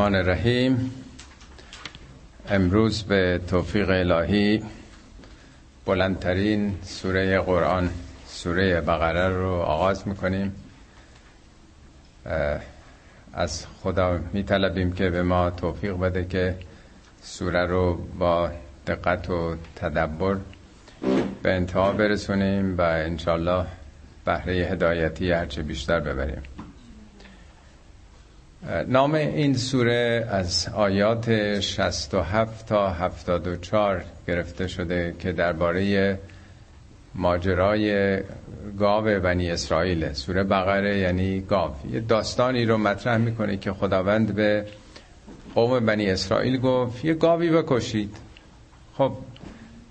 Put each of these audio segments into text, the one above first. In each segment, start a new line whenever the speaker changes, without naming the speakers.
الرحمن الرحیم. امروز به توفیق الهی بلندترین سوره قرآن سوره بقره رو آغاز می‌کنیم. از خدا میطلبیم که به ما توفیق بده که سوره رو با دقت و تدبر به انتها برسونیم و انشالله بهره هدایتی هرچه بیشتر ببریم. نام این سوره از آیات 67 تا 74 گرفته شده که درباره ماجرای گاو بنی اسرائیل. سوره بقره یعنی گاو. یه داستانی رو مطرح می‌کنه که خداوند به قوم بنی اسرائیل گفت یه گاوی بکشید. خب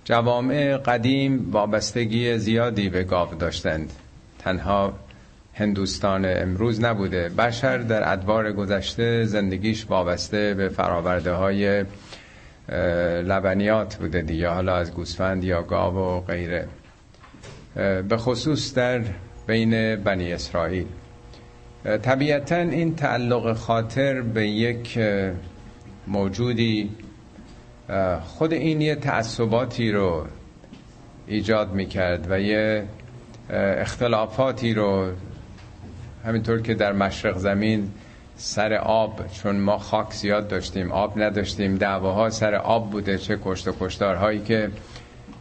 جوامع قدیم وابستگی زیادی به گاو داشتند. تنها هندوستان امروز نبوده. بشر در ادوار گذشته زندگیش وابسته به فراورده های لبنیات بوده دیگه. حالا از گوسفند یا گاو و غیره. به خصوص در بین بنی اسرائیل. طبیعتا این تعلق خاطر به یک موجودی خود این یه تعصباتی رو ایجاد می‌کرد و یه اختلافاتی رو همینطور که در مشرق زمین سر آب چون ما خاک زیاد داشتیم آب نداشتیم دعواها سر آب بوده چه کشت و کشتارهایی که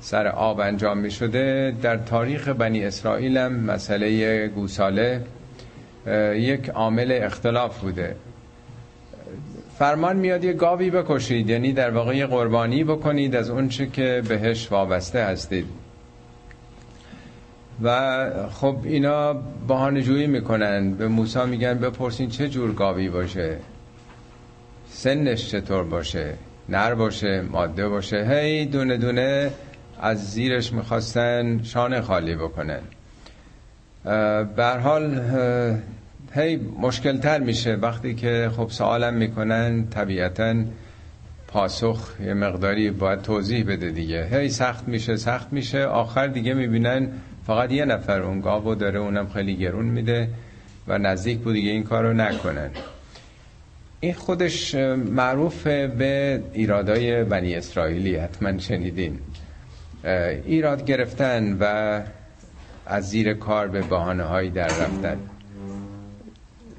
سر آب انجام می شده در تاریخ بنی اسرائیل هم مسئله گوساله یک عامل اختلاف بوده. فرمان میاد یه گاوی بکشید یعنی در واقع قربانی بکنید از اونچه که بهش وابسته هستید. و خب اینا بهانه‌جویی می‌کنن. به موسی میگن بپرسین چه جور گاوی باشه؟ سنش چطور باشه؟ نر باشه؟ ماده باشه؟ هی دونه دونه از زیرش می‌خواستن شانه خالی بکنن. بر حال هی مشکل تر میشه. وقتی که خب سوالم می‌کنن طبیعتا پاسخ یه مقداری باید توضیح بده دیگه. هی سخت میشه سخت میشه. آخر دیگه می‌بینن فقط یه نفر اون گاو داره اونم خیلی گرون میده و نزدیک بود دیگه این کار رو نکنن. این خودش معروف به ایرادای بنی اسرائیلی حتما شنیدین. ایراد گرفتن و از زیر کار به بحانه هایی در رفتن.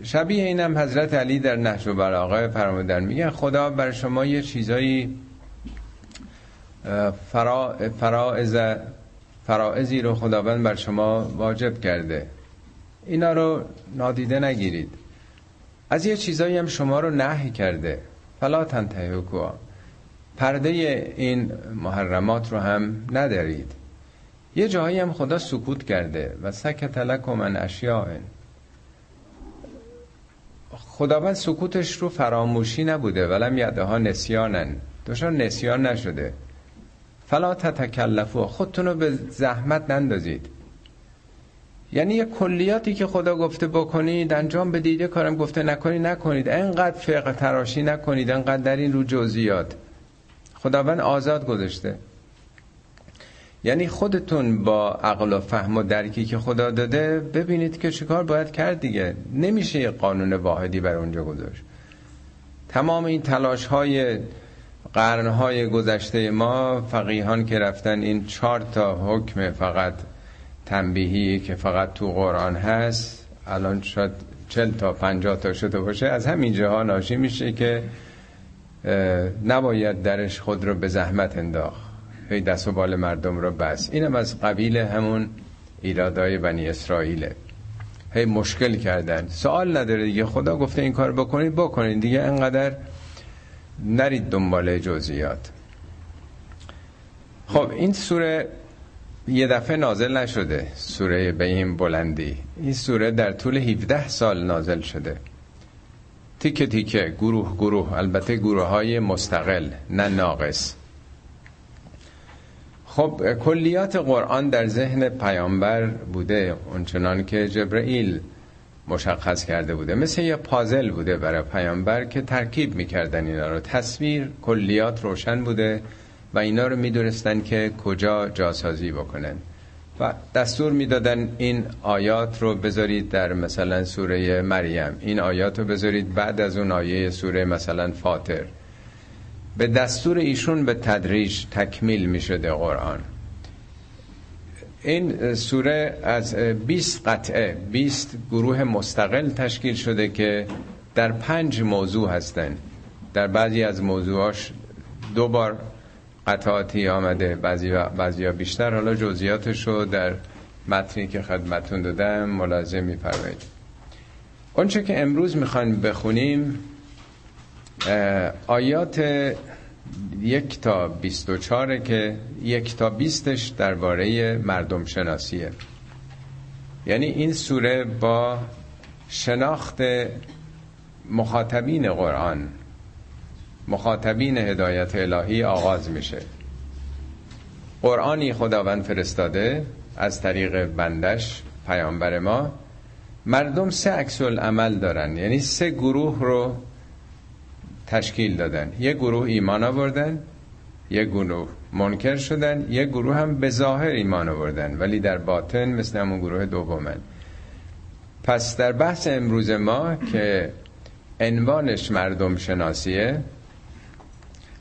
شبیه اینم حضرت علی در نهج و بلاغه فرمودن میگن خدا بر شما یه چیزایی فرا فرائض فرائضی رو خداوند بر شما واجب کرده. اینا رو نادیده نگیرید. از یه چیزایی هم شما رو نهی کرده. فلا تنتهکوا. پرده این محرمات رو هم ندارید. یه جایی هم خدا سکوت کرده. و سکت لکم من اشیاء. خداوند سکوتش رو فراموشی نبوده. ولم یده ها نسیانن. دوشان نسیان نشده. فلا تتکلفو خودتون رو به زحمت نندازید. یعنی یه کلیاتی که خدا گفته بکنید انجام بدید. کارم گفته نکنید نکنید. انقدر فقه تراشی نکنید. انقدر در این رو جزئیات. خداوند آزاد گذاشته. یعنی خودتون با عقل و فهم و درکی که خدا داده ببینید که چیکار باید کرد دیگه. نمیشه یه قانون واحدی بر اونجا گذاشت. تمام این تلاش های قرنهای گذشته ما فقیهان که رفتن این چهار تا حکم فقط تنبیهی که فقط تو قرآن هست الان شاید چل تا پنجاه تا شده باشه از همین جاها ناشی میشه که نباید درش خود رو به زحمت انداخت. هی دست و بال مردم رو بس. اینم از قبیل همون ایرادای بنی اسرائیله. هی مشکل کردن. سوال نداره دیگه. خدا گفته این کار بکنید بکنید. دیگه انقدر نرید دنبال جزئیات. خب این سوره یه دفعه نازل نشده سوره به این بلندی. این سوره در طول 17 سال نازل شده. تیکه تیکه گروه گروه البته گروه های مستقل نه ناقص. خب کلیات قرآن در ذهن پیامبر بوده اونچنان که جبرئیل مشخص کرده بوده. مثل یه پازل بوده برای پیامبر که ترکیب می‌کردن اینا رو. تصویر کلیات روشن بوده و اینا رو می‌دونستن که کجا جاسازی بکنن. و دستور می‌دادن این آیات رو بذارید در مثلا سوره مریم. این آیات رو بذارید بعد از اون آیه سوره مثلا فاطر. به دستور ایشون به تدریج تکمیل می شده قرآن. این سوره از 20 قطعه 20 گروه مستقل تشکیل شده که در پنج موضوع هستند در بعضی از موضوعاش دو بار قطعاتی آمده بعضی, بعضی بیشتر. حالا جزئیاتش رو در متنی که خدمتون دادم ملاحظه میفرمایید. اونچه که امروز می‌خوایم بخونیم آیات یک تا بیست و چاره که یک تا بیستش درباره مردم شناسیه یعنی این سوره با شناخت مخاطبین قرآن مخاطبین هدایت الهی آغاز میشه. قرآنی خداوند فرستاده از طریق بندش پیامبر ما. مردم سه عکس عمل دارن یعنی سه گروه رو تشکیل دادن. یه گروه ایمان آوردن یه گروه منکر شدن یه گروه هم به ظاهر ایمان آوردن ولی در باطن مثل همون گروه دومن. پس در بحث امروز ما که عنوانش مردم شناسیه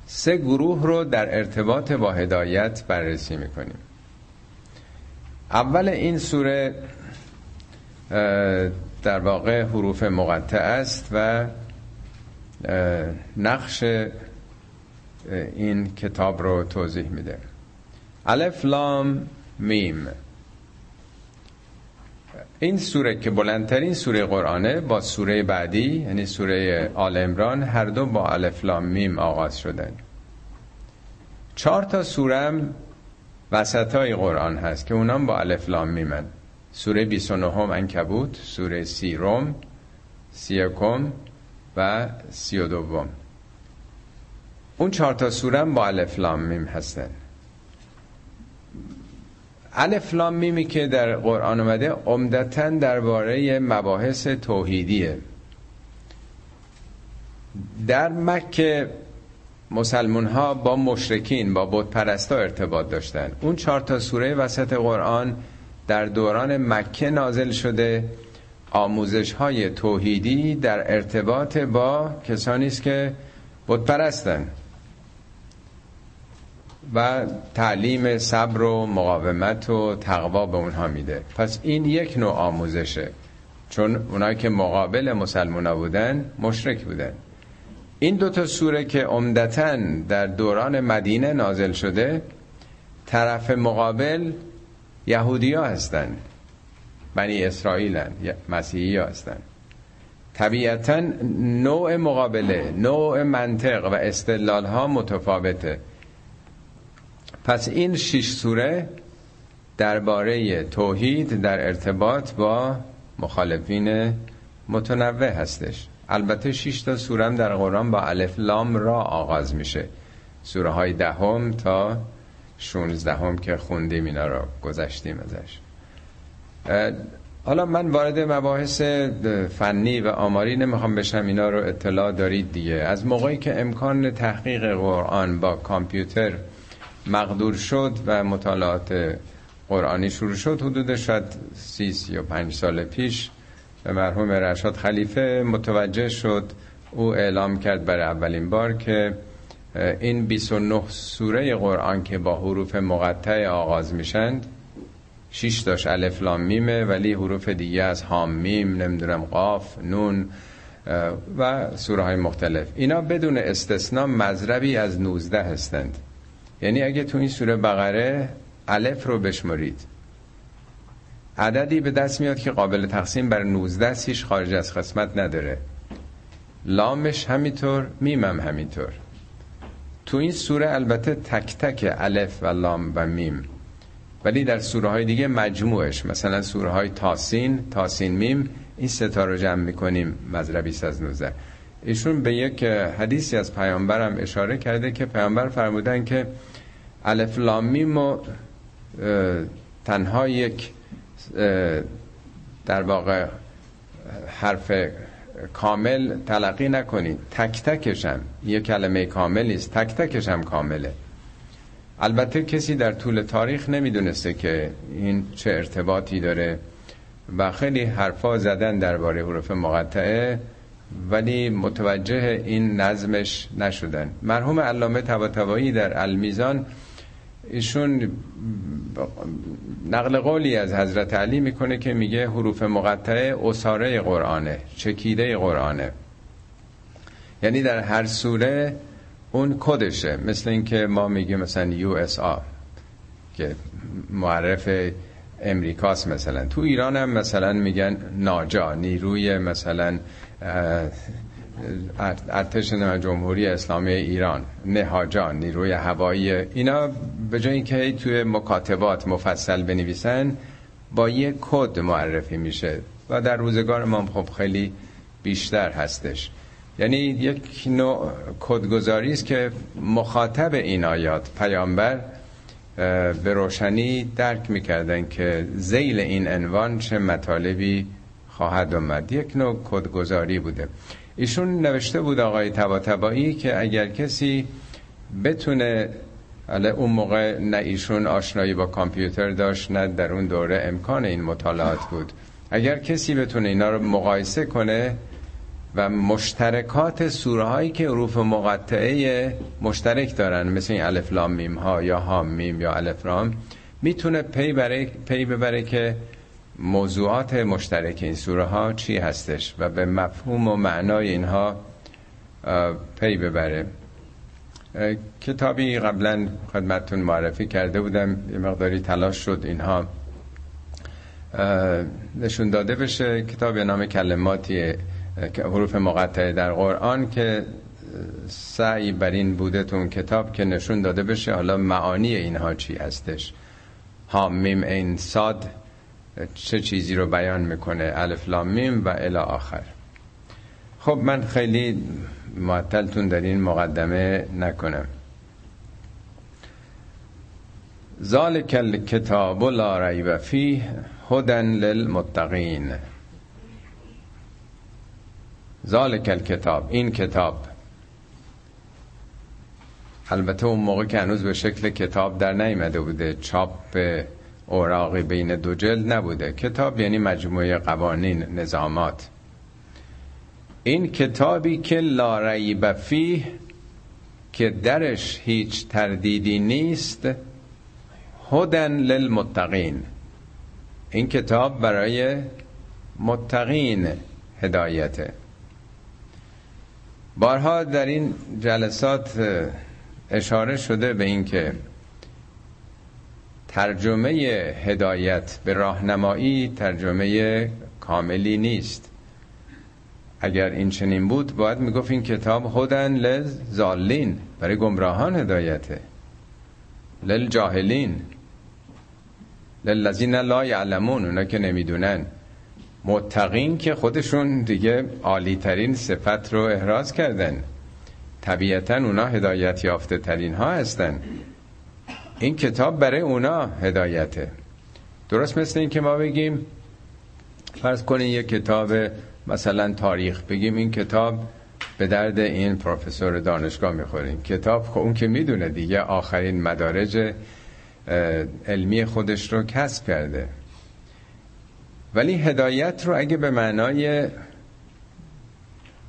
سه گروه رو در ارتباط با هدایت بررسی می‌کنیم. اول این سوره در واقع حروف مقطع است و نقش این کتاب رو توضیح میده. الف لام میم. این سوره که بلندترین سوره قرآنه با سوره بعدی یعنی سوره آل عمران هر دو با الف لام میم آغاز شدن. چهار تا سورم وسط های قرآن هست که اونام با الف لام میمن. سوره 29 انکبوت سوره سی روم سیکم و سی و دوم. اون چهار تا سورم با الف لام میم هستن. الف لام میمی که در قرآن اومده عمدتا درباره مباحث توحیدیه. در مکه مسلمون ها با مشرکین با بت پرستا ارتباط داشتن. اون چهار تا سوره وسط قرآن در دوران مکه نازل شده. آموزش های توحیدی در ارتباط با کسانی است که بت پرستن و تعلیم صبر و مقاومت و تقوا به اونها میده. پس این یک نوع آموزشه. چون اونایی که مقابل مسلمان بودن مشرک بودن. این دوتا سوره که عمدتا در دوران مدینه نازل شده طرف مقابل یهودی ها هستن بنی اسرائیل مسیحی هستن. طبیعتا نوع مقابله نوع منطق و استدلال ها متفاوته. پس این شش سوره درباره توحید در ارتباط با مخالفین متنوع هستش. البته 6 تا سوره در قرآن با الف لام را آغاز میشه. سوره های دهم تا 16 هم که خوندیم اینا رو گذشتیم ازش. حالا من وارد مباحث فنی و آماری نمی‌خوام بشم اینا رو اطلاع دارید دیگه. از موقعی که امکان تحقیق قرآن با کامپیوتر مقدور شد و مطالعات قرآنی شروع شد حدود شاید سی یا پنج سال پیش مرحوم رشاد خلیفه متوجه شد. او اعلام کرد برای اولین بار که این 29 سوره قرآن که با حروف مقطع آغاز میشند شش داشت الف لام میمه ولی حروف دیگه از هام میم نمی‌دونم قاف نون و سوره های مختلف. اینا بدون استثنا مذربی از 19 هستند. یعنی اگه تو این سوره بقره الف رو بشمرید عددی به دست میاد که قابل تقسیم بر 19 هیچ خارج از قسمت نداره. لامش همینطور میمم همینطور. تو این سوره البته تک تک الف و لام و میم ولی در سوره های دیگه مجموعش مثلا سوره های طاسین طاسین میم این سه تا رو جمع می‌کنیم مضربی از 19 ایشون به یک حدیثی از پیامبرم اشاره کرده که پیامبر فرمودن که الف لام میم و تنها یک در واقع حرف کامل تلقی نکنید. تک تکشم یه کلمه کامل نیست. تک تکشم کامله. البته کسی در طول تاریخ نمی‌دونسته که این چه ارتباطی داره و خیلی حرفا زدن درباره حروف مقطعه ولی متوجه این نظمش نشدن. مرحوم علامه طباطبایی در المیزان ایشون نقل قولی از حضرت علی می‌کنه که میگه حروف مقطعه اصاره قرآنه چکیده قرآنه. یعنی در هر سوره اون کدشه. مثل اینکه ما میگیم مثلا یو اس که معرف امریکاست مثلا. تو ایران هم مثلا میگن ناجا نیروی مثلا ارتش جمهوری اسلامی ایران نهاجان نیروی هوایی. اینا به جای اینکه توی مکاتبات مفصل بنویسن با یه کد معرفی میشه. و در روزگار ما خب خیلی بیشتر هستش. یعنی یک نوع کدگذاری است که مخاطب این آیات پیامبر به روشنی درک می‌کردن که زیل این عنوان چه مطالبی خواهد آمد. یک نوع کدگذاری بوده. ایشون نوشته بود آقای تبا که اگر کسی بتونه اون موقع نه ایشون آشنایی با کامپیوتر داشت نه در اون دوره امکان این مطالعات بود. اگر کسی بتونه اینا رو مقایسه کنه و مشترکات سوره هایی که حروف مقطعه مشترک دارن مثل این الف لام میم ها یا حا میم یا الف رام می‌تونه پی, پی ببره که موضوعات مشترک این سوره ها چی هستش و به مفهوم و معنای اینها پی ببره. کتابی قبلا خدمتتون معرفی کرده بودم یه مقداری تلاش شد اینها. نشون داده بشه. کتاب نام کلماتی حروف مقطعه در قرآن که سعی بر این بوده تو کتاب که نشون داده بشه حالا معانی اینها چی هستش. حا میم این صاد چه چیزی رو بیان می‌کنه؟ الف لام میم و الی آخر. خب من خیلی معطلتون در این مقدمه نکنم. ذالک الکتاب لا ریب فیه هدن للمتقین. ذالک الکتاب این کتاب. البته اون موقع که هنوز به شکل کتاب در نیامده بوده چاپ اوراقی بین دو جلد نبوده. کتاب یعنی مجموعه قوانین نظامات. این کتابی که لا ریب فیه که درش هیچ تردیدی نیست هدن للمتقین. این کتاب برای متقین هدایته. بارها در این جلسات اشاره شده به اینکه ترجمه هدایت به راهنمایی ترجمه کاملی نیست. اگر این چنین بود باید می‌گفت این کتاب هدن لزالین برای گمراهان هدایته. للجاهلین. للذین لا یعلمون اونا که نمی‌دونن. متقین که خودشون دیگه عالی ترین صفت رو احراز کردن. طبیعتا اونا هدایت یافته ترین ها هستن. این کتاب برای اونا هدایته. درست مثل این که ما بگیم فرض کنین یک کتاب مثلا تاریخ بگیم این کتاب به درد این پروفسور دانشگاه می‌خوریم کتاب خب اون که می‌دونه دیگه آخرین مدارج علمی خودش رو کسب کرده. ولی هدایت رو اگه به معنای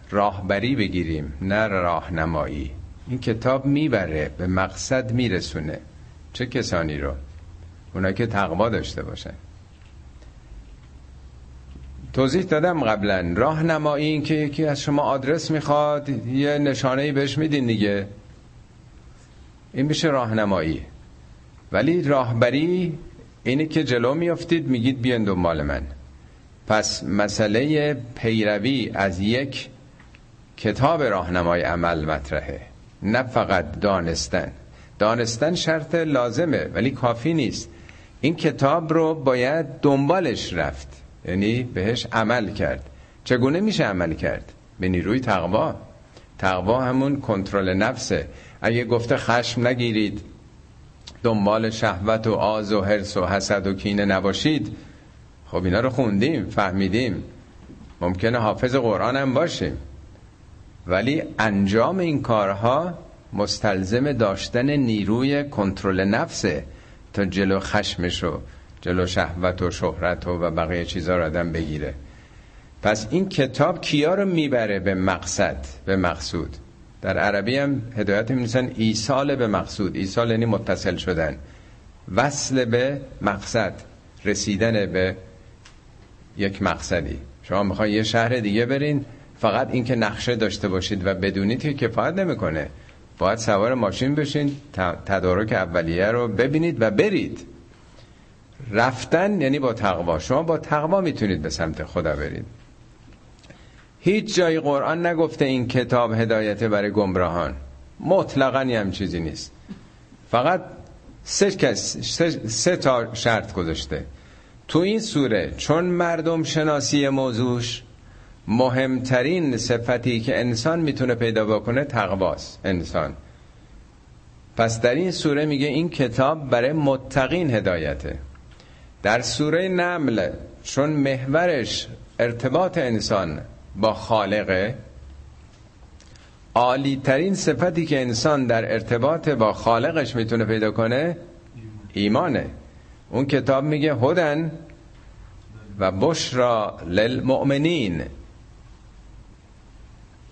راهبری بگیریم نه راهنمایی. این کتاب می‌بره به مقصد میرسونه. چه کسانی رو؟ اونا که تقوا داشته باشن. توضیح دادم قبلا. راهنمایی این که یکی از شما آدرس می‌خواد یه نشانه بهش میدین دیگه. این میشه راهنمایی. ولی راهبری اینه که جلو میافتید میگید بیان دنبال من. پس مسئله پیروی از یک کتاب راهنمای عمل مطرحه نه فقط دانستن. دانستن شرط لازمه ولی کافی نیست. این کتاب رو باید دنبالش رفت یعنی بهش عمل کرد. چگونه میشه عمل کرد؟ به نیروی تقوا. تقوا همون کنترل نفسه. اگه گفته خشم نگیرید دنبال شهوت و آز و حرس و حسد و کینه نباشید. خب اینا رو خوندیم فهمیدیم. ممکنه حافظ قرآن هم باشیم ولی انجام این کارها مستلزم داشتن نیروی کنترل نفسه تا جلو خشمشو جلو شهوت و شهرت و, بقیه چیزا رو آدم بگیره. پس این کتاب کیا رو می‌بره به مقصد به مقصود؟ در عربی هم هدایت می‌نویسن ایصال به مقصود. ایصال یعنی متصل شدن. وصل به مقصد رسیدن به یک مقصدی. شما می‌خوای یه شهر دیگه برین فقط اینکه نقشه داشته باشید و بدونید که کفایت نمی‌کنه. باید سوار ماشین بشین تدارک اولیه رو ببینید و برید. رفتن یعنی با تقوا. شما با تقوا می‌تونید به سمت خدا برید. هیچ جای قرآن نگفته این کتاب هدایت برای گمراهان. مطلقا هم چیزی نیست. فقط سه, کس سه, سه تا شرط گذاشته. تو این سوره چون مردم شناسی موضوعش مهمترین صفتی که انسان می‌تونه پیدا بکنه تقواست انسان. پس در این سوره میگه این کتاب برای متقین هدایته. در سوره نمل چون محورش ارتباط انسان با خالقه عالی ترین صفتی که انسان در ارتباط با خالقش می‌تونه پیدا کنه ایمانه. اون کتاب میگه هدن و بشرا للمؤمنین.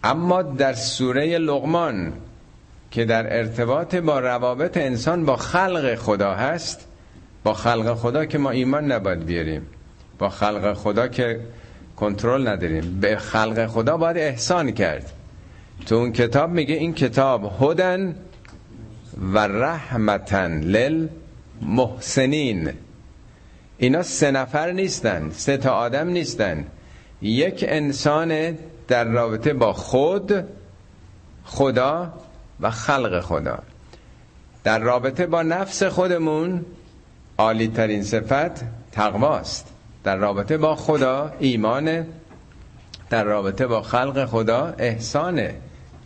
اما در سوره لغمان که در ارتباط با روابط انسان با خلق خدا هست با خلق خدا که ما ایمان نباید بیاریم با خلق خدا که کنترل نداریم. به خلق خدا باید احسان کرد. تو اون کتاب میگه این کتاب هدن و رحمتن للمحسنین اینا سه نفر نیستن سه تا آدم نیستن. یک انسان در رابطه با خود خدا و خلق خدا. در رابطه با نفس خودمون عالی ترین صفت تقواست. در رابطه با خدا ایمان در رابطه با خلق خدا احسان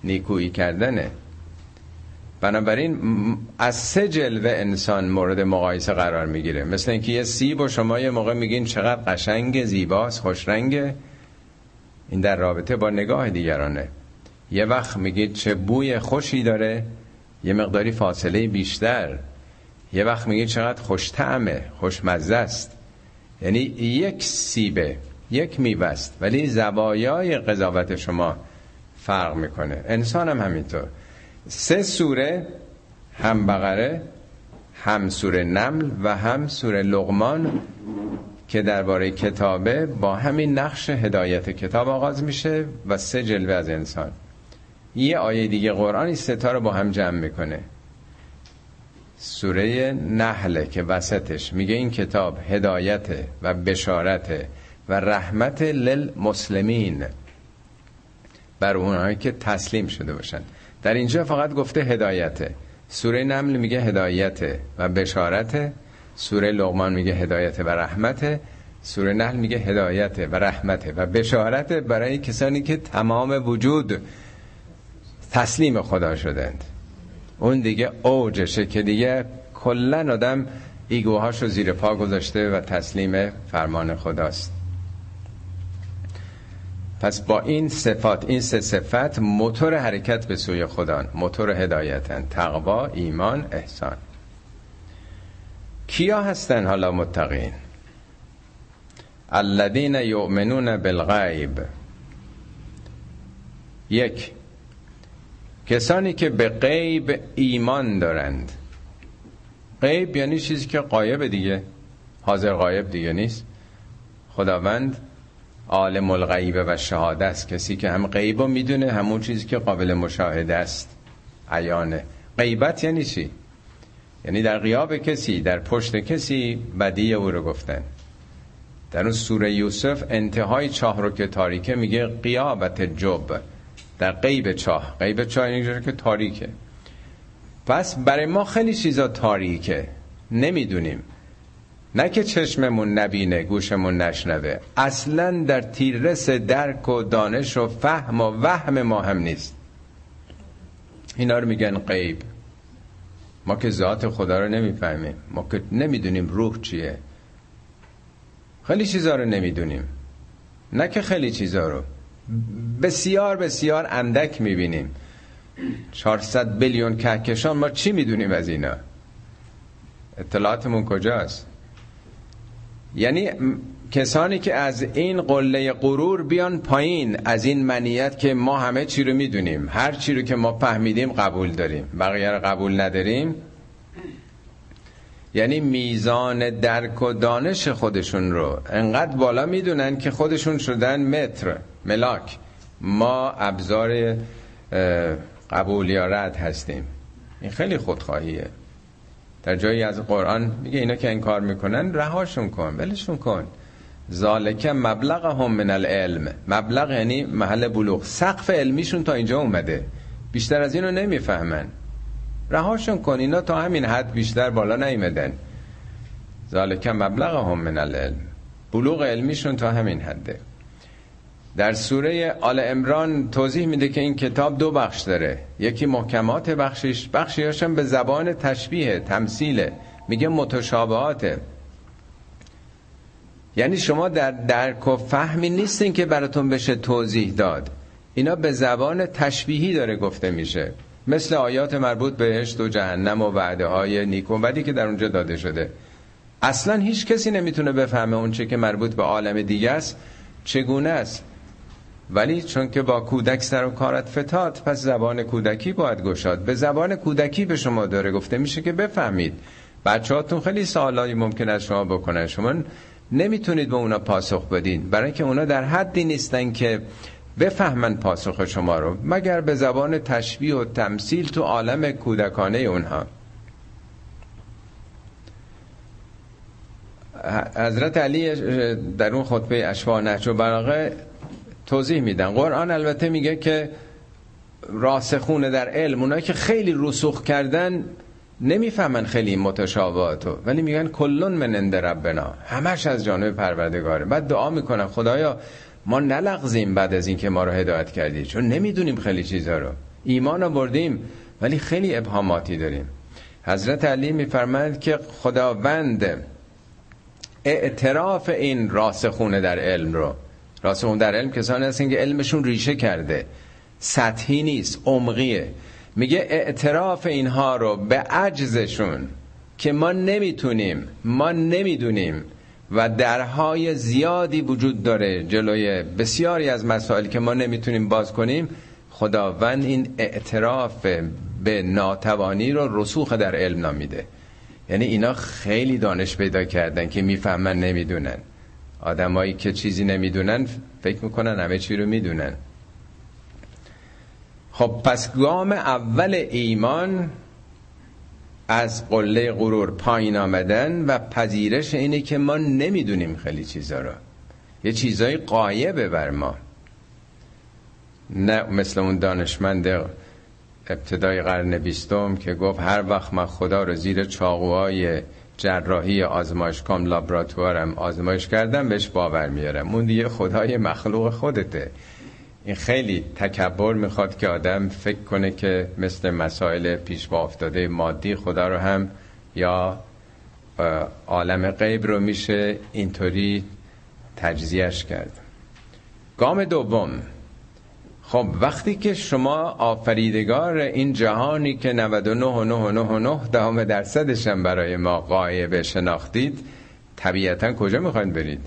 نیکویی کردنه. بنابراین از سه جلوه انسان مورد مقایسه قرار می‌گیره. مثل اینکه یه سیب و شما یه موقع میگین چقدر قشنگ زیباست خوشرنگه این در رابطه با نگاه دیگرانه. یه وقت میگید چه بوی خوشی داره یه مقداری فاصله بیشتر. یه وقت میگید چقدر خوش طعمه خوشمزه است. یعنی یک سیبه یک میوست ولی زوایای قضاوت شما فرق می‌کنه. انسان هم همینطور. سه سوره هم بقره هم سوره نمل و هم سوره لغمان که درباره کتابه با همین نقش هدایت کتاب آغاز میشه و سه جلوه از انسان. یه آیه دیگه قرآن این ستا رو با هم جمع می‌کنه. سوره نحله که وسطش میگه این کتاب هدایت و بشارت و رحمت للمسلمین. بر اونهایی که تسلیم شده باشن. در اینجا فقط گفته هدایته. سوره نمل میگه هدایت و بشارت سوره لغمان میگه هدایت و رحمت سوره نحل میگه هدایت و رحمت و بشارت برای کسانی که تمام وجود تسلیم خدا شدند. اون دیگه اوجشه که دیگه کلا آدم ایگوهاشو زیر پا گذاشته و تسلیم فرمان خداست. پس با این صفات این سه صفت موتور حرکت به سوی خدا موتور هدایتن تقوا ایمان احسان. کیا هستن حالا متقین؟ الذین یؤمنون بالغیب. یک کسانی که به غیب ایمان دارند. غیب یعنی چیزی که قایب دیگه حاضر غایب دیگه نیست. خداوند عالم الغیب و شهاده است. کسی که هم غیب رو می‌دونه همون چیزی که قابل مشاهده است. عیانه. غیبت یعنی چی؟ یعنی در غیاب کسی در پشت کسی بدی او رو گفتن. در اون سوره یوسف انتهای چاه رو که تاریکه میگه قیابت جب. در غیب چاه. غیب چاه یعنی که تاریکه. پس برای ما خیلی چیزا تاریکه. نمی‌دونیم. نه که چشممون نبینه گوشمون نشنوه. اصلا در تیررس درک و دانش و فهم و وهم ما هم نیست. اینا رو میگن غیب. ما که ذات خدا رو نمی‌فهمیم. ما که نمی‌دونیم روح چیه. خیلی چیزا رو نمی‌دونیم. نه که خیلی چیزا رو. بسیار بسیار اندک می‌بینیم. 400 بیلیون کهکشان ما چی می‌دونیم از اینا؟ اطلاعاتمون کجاست؟ یعنی کسانی که از این قله غرور بیان پایین از این منیت که ما همه چی رو می‌دونیم. هر چی رو که ما فهمیدیم قبول داریم. بقیه رو قبول نداریم. یعنی میزان درک و دانش خودشون رو. انقدر بالا می‌دونن که خودشون شدن متر ملاک. ما ابزار قبول یا رد هستیم. این خیلی خودخواهیه. در جایی از قرآن میگه اینا که این کار می‌کنن رهاشون کن ولشون کن. ذالک مبلغ هم من العلم. مبلغ یعنی محل بلوغ. سقف علمیشون تا اینجا اومده. بیشتر از اینو نمی‌فهمن. رهاشون کن اینا تا همین حد بیشتر بالا نیمدن مبلغ هم من العلم. بلوغ علمیشون تا همین حده. در سوره آل امران توضیح میده که این کتاب دو بخش داره. یکی محکمات بخشش بخشیش به زبان تشبیه تمثیله میگه متشابهاته. یعنی شما در درک و فهمی نیستین که براتون بشه توضیح داد. اینا به زبان تشبیهی داره گفته میشه. مثل آیات مربوط بهشت و جهنم و وعده های نیک و بدی که در اونجا داده شده. اصلا هیچ کسی نمی‌تونه بفهمه اون چه که مربوط به عالم دیگه است چگونه است. ولی چون که با کودک سر و کارت فتاد پس زبان کودکی باید گشاد. به زبان کودکی به شما داره. گفته میشه که بفهمید. بچه هاتون خیلی سوالایی ممکن از شما بکنن. شما نمی‌تونید به اونا پاسخ بدین. برای اینکه اونا در حدی نیستن که بفهمن پاسخ شما رو. مگر به زبان تشبیه و تمثیل تو عالم کودکانه اونها. حضرت علی در اون خطبه اشفا نهج و براغه توضیح میدن. قرآن البته میگه که راسخونه در علم اونایی که خیلی رسوخ کردن نمی‌فهمن خیلی متشابهاتو ولی میگن کلون من اند ربنا. همش از جانب پروردگاره. بعد دعا می‌کنن خدایا ما نلغزیم بعد از اینکه ما رو هدایت کردی چون نمی‌دونیم خیلی چیزا رو. ایمان بردیم ولی خیلی ابهاماتی داریم. حضرت علی میفرماید که خداوند اعتراف این راسخونه در علم رو راسخون در علم کسانی هستن که علمشون ریشه کرده. سطحی نیست عمقیه. میگه اعتراف اینها رو به عجزشون که ما نمی‌تونیم ما نمی‌دونیم و درهای زیادی وجود داره جلوی بسیاری از مسائلی که ما نمی‌تونیم باز کنیم. خداوند این اعتراف به ناتوانی رو رسوخ در علم نامیده. یعنی اینا خیلی دانش پیدا کردن که می‌فهمن نمی‌دونن. آدمایی که چیزی نمی‌دونن فکر می‌کنن همه چی رو می‌دونن. خب پس گام اول ایمان از قله غرور پایین آمدن و پذیرش اینه که ما نمی‌دونیم خیلی چیزا رو. یه چیزای قایبه بر ما. نه مثل اون دانشمند ابتدای قرن بیستم که گفت هر وقت من خدا رو زیر چاقوهای جراحی آزمایشگاه لابراتوارم. آزمایش کردم بهش باور میارم. اون دیگه خدای مخلوق خودته. این خیلی تکبر می‌خواد که آدم فکر کنه که مثل مسائل پیش با افتاده مادی خدا رو هم یا عالم غیب رو میشه اینطوری تجزیهش کرد. گام دوم. خب وقتی که شما آفریدگار این جهانی که 99 و 9 و 9 و 9 دهم درصدش هم برای ما قایب شناختید طبیعتا کجا می‌خواین برید؟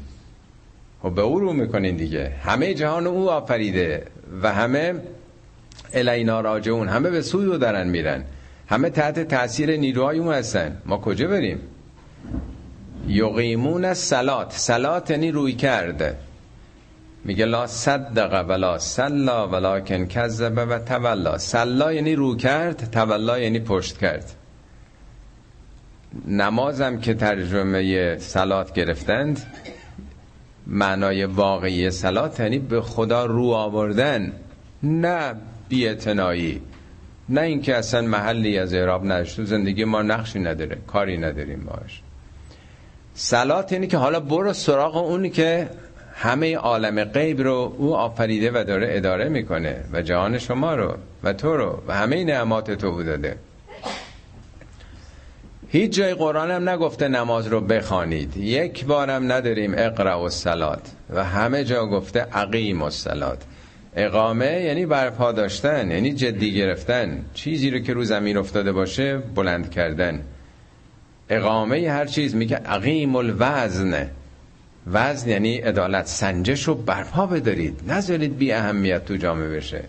خب به او رو می‌کنین دیگه. همه جهان او آفریده و همه الینا راجعون همه به سوی او دارن میرن. همه تحت تاثیر نیروهای اون هستن. ما کجا بریم؟ یقیمون سلات سلات یعنی روی کرده. میگه لا صدق ولا سلا ولکن کذب و تولا سلا یعنی رو کرد تولا یعنی پشت کرد. نمازم که ترجمه سلات گرفتند معنای واقعی سلات یعنی به خدا رو آوردن نه بیعتنایی نه اینکه اصلا محلی از اعراب نداشت زندگی ما نقشی نداره کاری نداریم باش. سلات یعنی که حالا برو سراغ اونی که همه عالم غیب رو او آفریده و داره اداره می‌کنه و جهان شما رو و تو رو و همه نعمات تو داده. هیچ جای قرآن هم نگفته نماز رو بخوانید. یک بارم نداریم اقرا و سلات و همه جا گفته عقیم و سلات اقامه یعنی برپا داشتن یعنی جدی گرفتن. چیزی رو که رو زمین افتاده باشه بلند کردن. اقامه هر چیز میگه عقیم الوزن. وزن یعنی عدالت سنجش رو برپا بدارید. نذارید بی اهمیت تو جامعه بشه.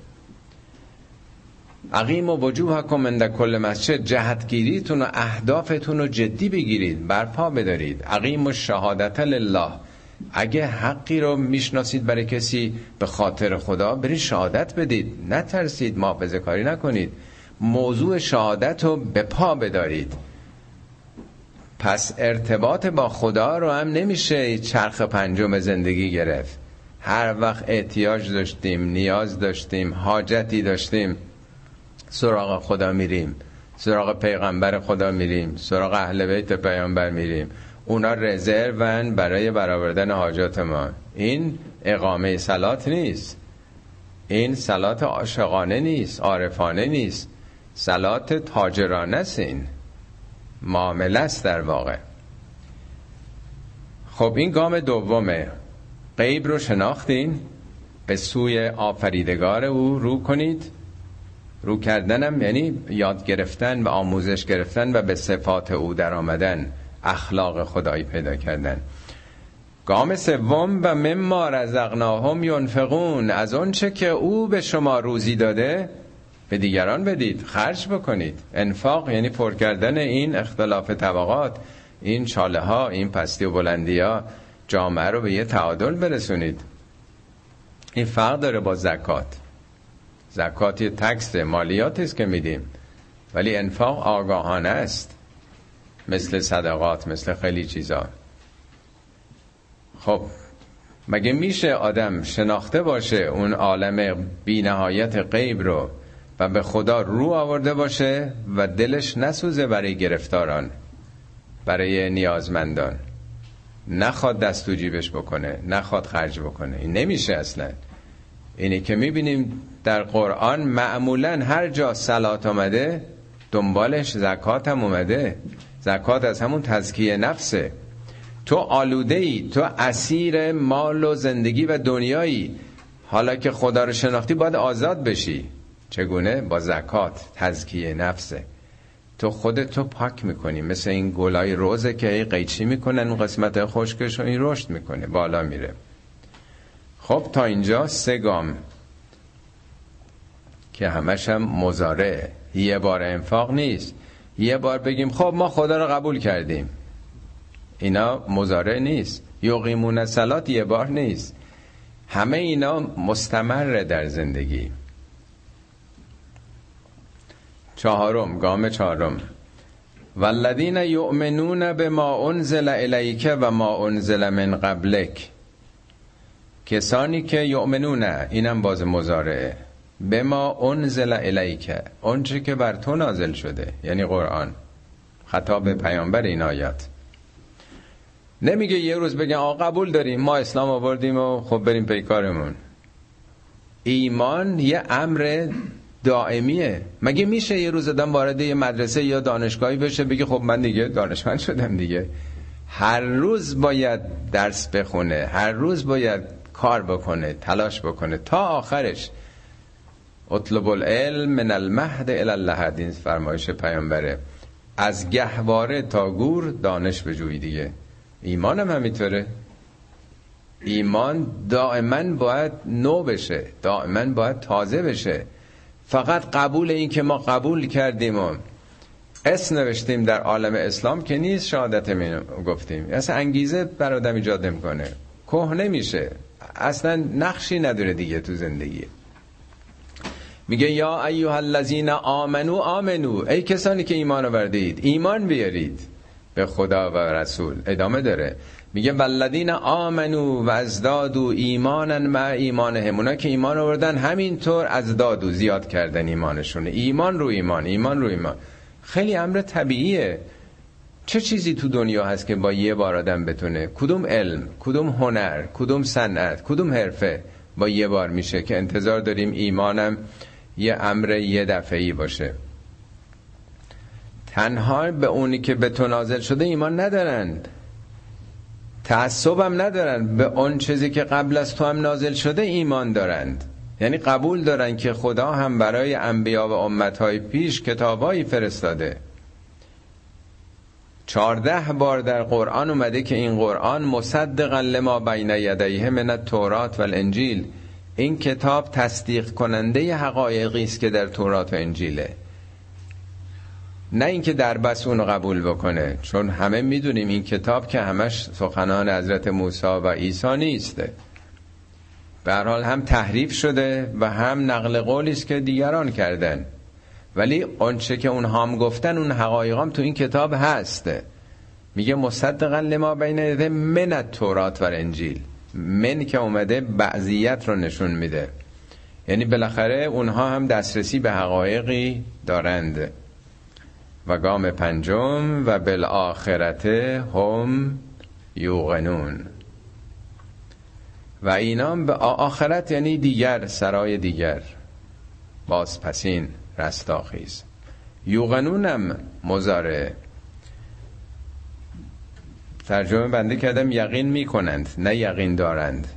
عقیم و وجوه حکم کل مسجد. جهتگیریتون و اهدافتون رو جدی بگیرید برپا بدارید. عقیم و شهادت لله. اگه حقی رو می‌شناسید برای کسی به خاطر خدا برید شهادت بدید. نترسید محافظه کاری نکنید. موضوع شهادت رو به پا بدارید. پس ارتباط با خدا رو هم نمیشه چرخ پنجم زندگی گرفت. هر وقت احتیاج داشتیم نیاز داشتیم حاجتی داشتیم سراغ خدا میریم. سراغ پیغمبر خدا میریم سراغ اهل بیت پیامبر میریم. اونا رزرون برای برآوردن حاجات ما. این اقامه سلات نیست. این سلات عاشقانه نیست عارفانه نیست. سلات تاجرانه است معامله است در واقع. خب این گام دومه. غیب رو شناختین؟ به سوی آفریدگار او رو کنید. رو کردنم یعنی یاد گرفتن و آموزش گرفتن و به صفات او در آمدن اخلاق خدایی پیدا کردن. گام سوم و مما رزقناهم ینفقون. از آنچه که او به شما روزی داده به دیگران بدید خرج بکنید. انفاق یعنی پر کردن این اختلاف طبقات این چاله ها این پستی و بلندی ها جامعه رو به یه تعادل برسونید. این فرق داره با زکات. زکات یه تکس مالیات است که میدیم. ولی انفاق آگاهانه است. مثل صدقات مثل خیلی چیزا. خب مگه میشه آدم شناخته باشه اون عالم بینهایت غیب رو؟ و به خدا رو آورده باشه و دلش نسوزه برای گرفتاران برای نیازمندان. نخواد دست تو جیبش بکنه نخواد خرج بکنه. این نمیشه اصلا. اینی که می‌بینیم در قرآن معمولا هر جا سلات آمده دنبالش زکات هم اومده. زکات از همون تزکیه نفسه. تو آلوده ای تو اسیر مال و زندگی و دنیایی حالا که خدا رو شناختی باید آزاد بشی. چگونه با زکات تزکیه نفسه؟ تو خودتو پاک می‌کنی. مثل این گلای روزه که قیچی می‌کنن اون قسمت خشکش این رشد می‌کنه. بالا میره. خب تا اینجا سه گام که همش هم مزاره یه بار انفاق نیست. یه بار بگیم خب ما خدا رو قبول کردیم. اینا مزاره نیست. یقیمون سلات یه بار نیست. همه اینا مستمره در زندگی. چهارم گام چهارم. والذین یؤمنون به ما انزل الیک و ما انزل من قبلک. کسانی که یؤمنون اینم باز مزارعه به ما انزل الیک اونچه که بر تو نازل شده یعنی قرآن. خطاب پیامبر این آیات نمیگه یه روز بگن آ قبول داریم ما اسلام آوردیم و خب بریم پیکارمون. ایمان یه امر دائمیه. مگه میشه یه روز آدم وارد یه مدرسه یا دانشگاهی بشه بگه خب من دیگه دانشمند شدم دیگه؟ هر روز باید درس بخونه هر روز باید کار بکنه تلاش بکنه. تا آخرش. اطلب العلم من المهد الى اللحد این فرمایش پیامبره. از گهواره تا گور دانش بجوی دیگه. ایمان هم همینطوره. ایمان دائما باید نو بشه دائما باید تازه بشه. فقط قبول این که ما قبول کردیم و اسم نوشتیم در عالم اسلام که نیست شهادت می گفتیم. اصلا انگیزه بر آدم ایجاد نمی‌کنه. که نمیشه اصلا نقشی نداره دیگه تو زندگی. میگه یا ایها الذین آمنو آمنو. ای کسانی که ایمان آوردید ایمان بیارید. به خدا و رسول ادامه داره. میگه والذین آمنو و ازدادو ایمانا مع ایمانهم اونا که ایمان آوردن همینطور ازدادو زیاد کردن ایمانشونه ایمان رو ایمان ایمان رو ایمان. خیلی امر طبیعیه. چه چیزی تو دنیا هست که با یه بار آدم بتونه؟ کدوم علم؟ کدوم هنر؟ کدوم صنعت؟ کدوم حرفه با یه بار میشه که انتظار داریم ایمانم یه امر یه دفعی باشه؟ تنها به اونی که به تو نازل شده ایمان ندارند. تعصب هم ندارن. به اون چیزی که قبل از تو هم نازل شده ایمان دارند. یعنی قبول دارن که خدا هم برای انبیا و امتهای پیش کتابایی فرستاده. چارده بار در قرآن اومده که این قرآن مصدقا لما بین یدیه من التورات و الانجیل. این کتاب تصدیق کننده حقایقی است که در تورات و انجیله. نه اینکه در بس اونو قبول بکنه چون همه می‌دونیم این کتاب که همش سخنان حضرت موسی و عیسی نیسته. به حال هم تحریف شده و هم نقل قولی است که دیگران کردن. ولی آنچه که اونها هم گفتن اون حقایقام تو این کتاب هسته. میگه مصدقا لما بین من تورات و انجیل من که اومده بعضیت رو نشون میده. یعنی بالاخره اونها هم دسترسی به حقایقی دارند. و گام پنجم و بالآخرت هم یوغنون و اینا به آخرت یعنی دیگر سرای دیگر. بازپسین رستاخیز. یوغنونم مزاره ترجمه بنده کردم یقین می‌کنند نه یقین دارند.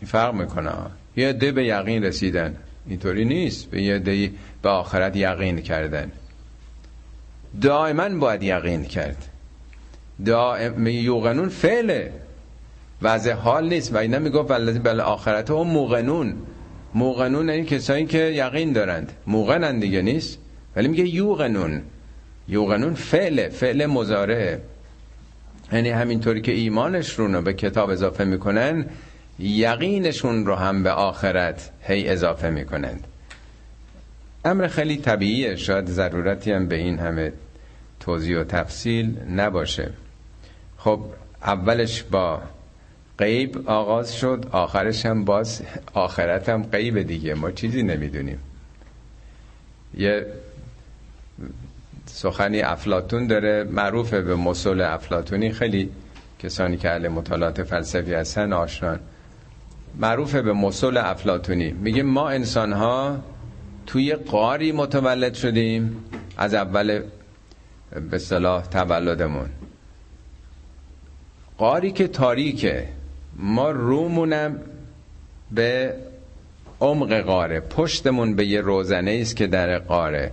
این فرق می‌کنه. یه ده به یقین رسیدن. اینطوری نیست. به یه به آخرت یقین کردن. دائما باید یقین کرد. دائم یوغنون فعله. وضع حال نیست. و اینا می‌گفت ولذی بل آخرت هم موقنون موقنون این کسایی که یقین دارند. موقنن دیگه نیست. ولی میگه یوغنون. یوغنون فعل فعل مزاره یعنی همینطوری که ایمانش رو به کتاب اضافه می‌کنن یقینشون رو هم به آخرت هی اضافه می‌کنند. امر خیلی طبیعیه. شاید ضرورتی هم به این همه توضیح و تفصیل نباشه. خب اولش با غیب آغاز شد آخرش هم باز آخرت هم غیب دیگه ما چیزی نمی‌دونیم. یه سخنی افلاتون داره معروفه به مسول افلاتونی خیلی کسانی که اهل مطالعات فلسفی هستن آشنان. معروفه به مسول افلاتونی میگه ما انسان ها توی قاری متولد شدیم. از اول به صلاح تولدمون. قاری که تاریکه. ما رومونم به عمق قاره. پشتمون به یه روزنه است که در قاره.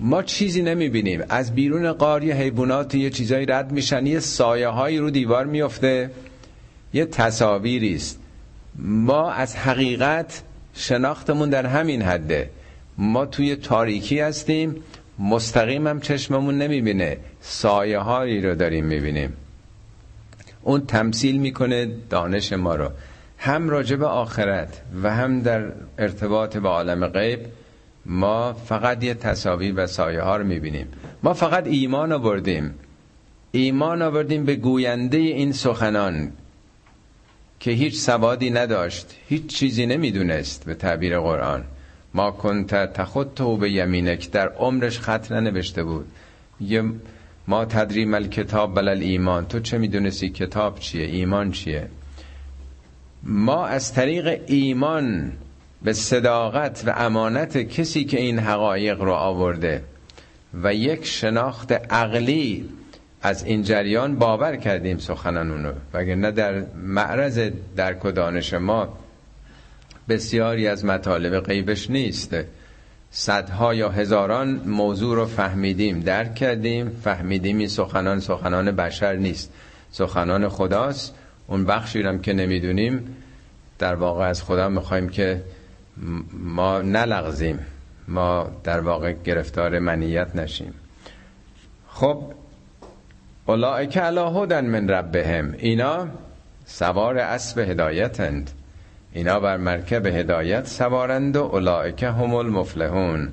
ما چیزی نمی‌بینیم. از بیرون قار یه یه چیزایی رد میشن. یه سایه هایی رو دیوار میفته یه تصاویری است. ما از حقیقت شناختمون در همین حده. ما توی تاریکی هستیم. مستقیم هم چشممون نمی‌بینه. سایه هایی رو داریم می‌بینیم. اون تمثیل می‌کنه دانش ما رو. هم راجب آخرت و هم در ارتباط با عالم غیب ما فقط یه تصاویر و سایه ها رو می‌بینیم. ما فقط ایمان آوردیم. ایمان آوردیم به گوینده این سخنان که هیچ سوادی نداشت هیچ چیزی نمی‌دونست به تعبیر قرآن. ما کنت تخط تو به یمینک. در عمرش خط ننوشته بود. یه ما تدریم الکتاب بلل ایمان تو چه می‌دونستی کتاب چیه؟ ایمان چیه؟ ما از طریق ایمان به صداقت و امانت کسی که این حقایق رو آورده و یک شناخت عقلی از این جریان باور کردیم سخنان اونو وگرنه در معرض درک و دانش ما بسیاری از مطالب غیبش نیست. صدها یا هزاران موضوع رو فهمیدیم درک کردیم فهمیدیم این سخنان سخنان بشر نیست. سخنان خداست. اون بخشی هم که نمی‌دونیم در واقع از خدا می‌خوایم که ما نلغزیم. ما در واقع گرفتار منیت نشیم. خب اولائک علا هدن من ربهم. اینا سوار اسب هدایتند. اینا بر مرکب هدایت سوارند و اولائک هم المفلحون.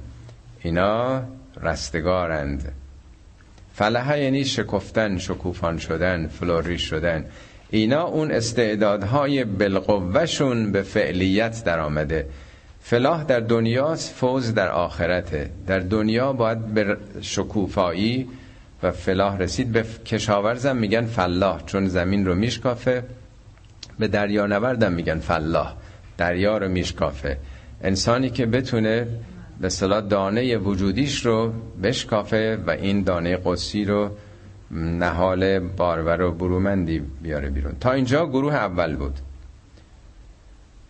اینا رستگارند. فلحه یعنی شکفتن شکوفان شدن فلوری شدن. اینا اون استعدادهای بالقوهشون به فعلیت در آمده فلاح در دنیاست فوز در آخرته. در دنیا باید به شکوفایی و فلاح رسید. به کشاورزم میگن فلاح چون زمین رو میشکافه. به دریا نوردم میگن فلاح. دریا رو میشکافه. انسانی که بتونه به صلاح دانه وجودیش رو بشکافه و این دانه قدسی رو نهال بارور و برومندی بیاره بیرون. تا اینجا گروه اول بود.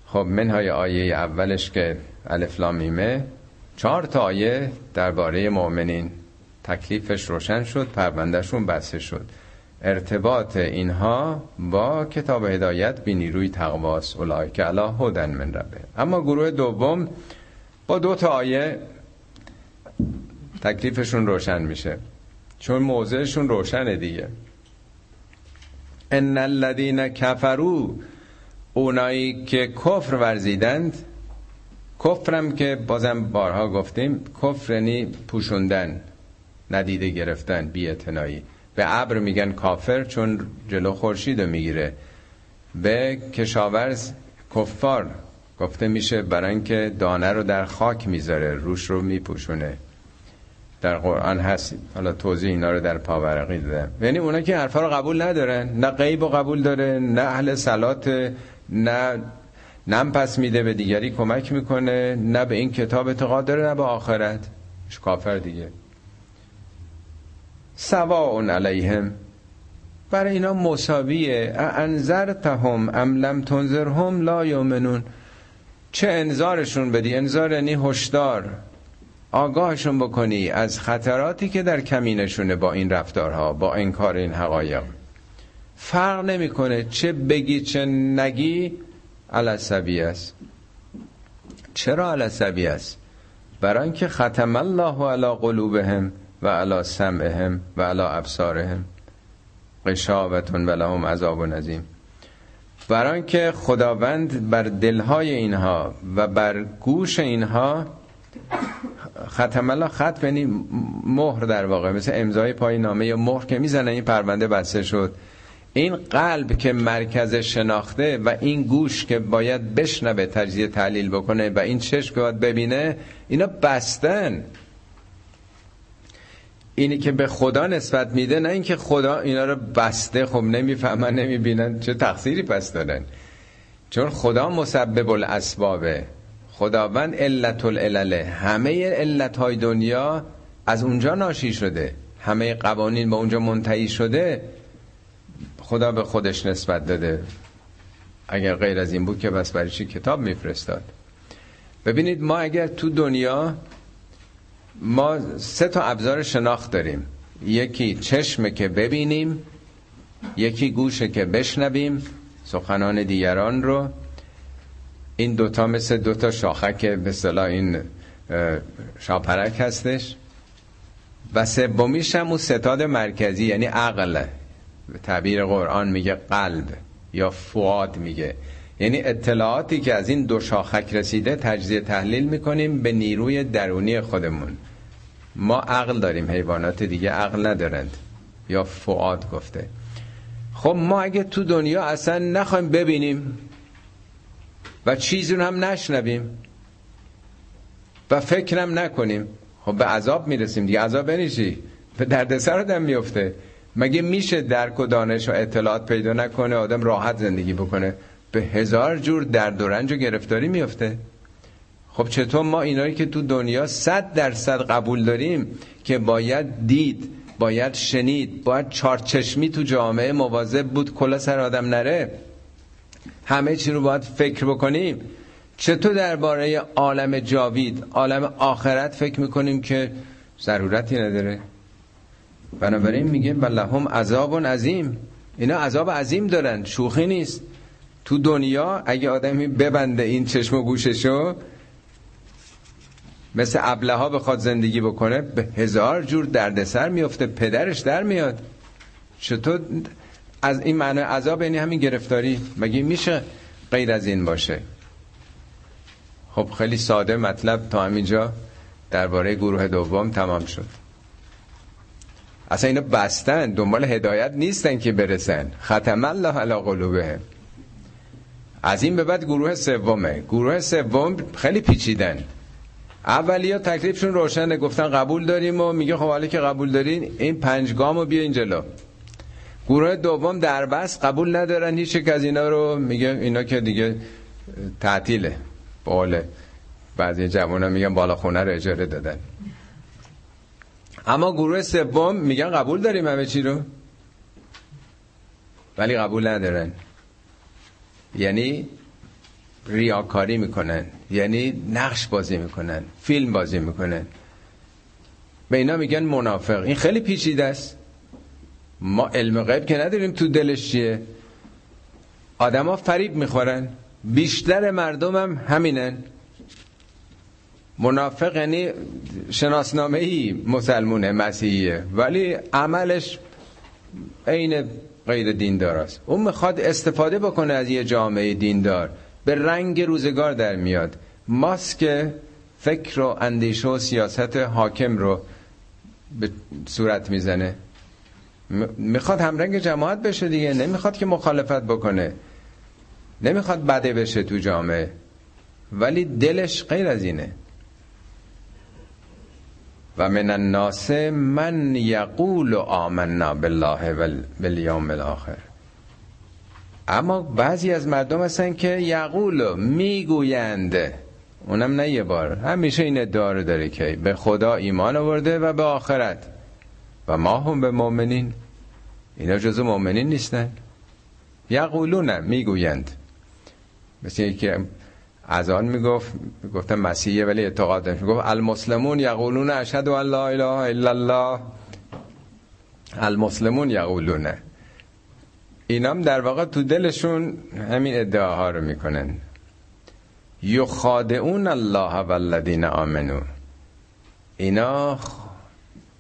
خب منهای آیه اولش که الفلامیمه چهار تا آیه درباره مؤمنین. تکلیفش روشن شد پروندهشون بسته شد. ارتباط اینها با کتاب هدایت بی نیروی تقواس اولای که علا هدن من ربه. اما گروه دوم با دو تا آیه تکلیفشون روشن میشه. چون موضعشون روشنه دیگه. ان الذين کفرو اونایی که کفر ورزیدند کفرم که بازم بارها گفتیم کفر یعنی پوشوندن ندیده گرفتن بی به ابر میگن کافر چون جلو خورشید می‌گیره. به کشاورز کفار گفته میشه برای اینکه دانه رو در خاک می‌ذاره روش رو میپوشونه. در قرآن هست. حالا توضیح اینا رو در پاورقی دادم. یعنی اونا که حرفا رو قبول ندارن. نه غیب رو قبول داره نه اهل سلات نه نم پس میده به دیگری کمک می‌کنه نه به این کتاب اعتقاد داره نه به آخرت. کافر دیگه. سواء علیهم. برای اینا مساویه. انذرتهم ام لم تنذرهم لا یؤمنون. چه انذارشون بدی؟ انذار یعنی هشدار. آگاهشون بکنی از خطراتی که در کمینشونه با این رفتارها با انکار این حقایق. فرق نمی‌کنه چه بگی چه نگی. علصبی است. چرا علصبی است؟ برای اینکه ختم الله علی قلوبهم. و علی سمعهم و علی ابصارهم. قشاوتون و لهم عذاب نظیم. برای اینکه خداوند بر دلهای اینها و بر گوش اینها ختم الله خط یعنی مهر در واقع مثل امضای پای نامه یا مهر که می‌زنه این پرونده بسته شد. این قلب که مرکز شناخته و این گوش که باید بشنوه تجزیه تحلیل بکنه و این چشم که باید ببینه اینا بستن. اینی که به خدا نسبت میده نه اینکه خدا اینا رو بسته خب نمی‌فهمن نمی‌بینن چه تقصیری پس دارن. چون خدا مسبب الاسبابه خداوند علت العلله. همه علت های دنیا از اونجا ناشی شده. همه قوانین به اونجا منتهی شده خدا به خودش نسبت داده. اگر غیر از این بود که بس برای چی کتاب میفرستاد؟ ببینید ما اگر تو دنیا ما سه تا ابزار شناخت داریم. یکی چشمه که ببینیم یکی گوشه که بشنویم سخنان دیگران رو. این دوتا مثل دوتا شاخک به صلاح این شاپرک هستش. و سومیش هم ستاد مرکزی یعنی عقل. تعبیر قرآن میگه قلب یا فواد میگه. یعنی اطلاعاتی که از این دو شاخک رسیده تجزیه تحلیل می‌کنیم به نیروی درونی خودمون. ما عقل داریم حیوانات دیگه عقل ندارند. یا فعاد گفته. خب ما اگه تو دنیا اصلا نخوایم ببینیم و چیزی رو هم نشنویم و فکرم نکنیم خب به عذاب می‌رسیم دیگه. عذاب بنیشی به دردسر آدم میفته مگه میشه درک و دانش و اطلاعات پیدا نکنه آدم راحت زندگی بکنه؟ به هزار جور درد و رنج و گرفتاری میفته خب چطور ما اینایی که تو دنیا صد درصد قبول داریم که باید دید باید شنید باید چارچشمی تو جامعه مواظب بود کلا سر آدم نره همه چی رو باید فکر بکنیم. چطور درباره عالم جاوید عالم آخرت فکر می‌کنیم که ضرورتی نداره؟ بنابراین میگه هم عذاب عظیم. اینا عذاب عظیم دارن شوخی نیست. تو دنیا اگه آدمی ببنده این چشم و گوششو مثل ابله ها بخواد زندگی بکنه به هزار جور دردسر میفته پدرش در میاد. چطور؟ از این معنی عذاب یعنی همین گرفتاری؟ مگه میشه غیر از این باشه؟ خب خیلی ساده مطلب تا همینجا درباره گروه دوم تمام شد. اصلا اینو بستن دنبال هدایت نیستن که برسن. ختم الله علی قلوبهم. از این به بعد گروه سومه. گروه سوم خیلی پیچیدن. اولی ها تکلیفشون روشنه. گفتن قبول داریم و میگه خب حالا که قبول دارین این پنج گامو بیا این جلو گروه دوم در بس قبول ندارن هیچ یک از اینا رو. میگه اینا که دیگه تعطیله. باله. بعضی جوان ها میگن بالا خونه رو اجاره دادن. اما گروه سوم میگن قبول داریم همه چی رو. ولی قبول ندارن. یعنی ریاکاری می‌کنن. یعنی نقش بازی می‌کنن فیلم بازی می‌کنن. به اینا میگن منافق. این خیلی پیچیده است. ما علم غیب که نداریم تو دلش چیه. آدما فریب می‌خورن. بیشتر مردم هم همینن. منافق یعنی شناسنامه ای مسلمونه مسیحیه. ولی عملش عین غیر دیندار است. اون می‌خواد استفاده بکنه از یه جامعه دیندار. به رنگ روزگار در میاد. ماسک فکر و اندیشه و سیاست حاکم رو به صورت می‌زنه. می‌خواد همرنگ جماعت بشه دیگه. نمی‌خواد که مخالفت بکنه. نمی‌خواد بده بشه تو جامعه. ولی دلش غیر از اینه. و من الناس من یقول آمنا بالله والیوم الاخر. اما بعضی از مردم هستن که یقول می‌گویند. اونم نه یه بار. همیشه این ادعا رو داره که به خدا ایمان آورده و به آخرت. و ما هم به مؤمنین. اینا جزو مؤمنین نیستن. یقولون می‌گویند. مثل که از آن می‌گفت گفتم مسیحیه ولی اعتقاد داشت. می‌گفت المسلمون یقولون اشهد ان لا اله الا الله. المسلمون یقولون اینام در واقع تو دلشون همین ادعاها رو می‌کنن. یخادعون الله والذین آمنو. اینا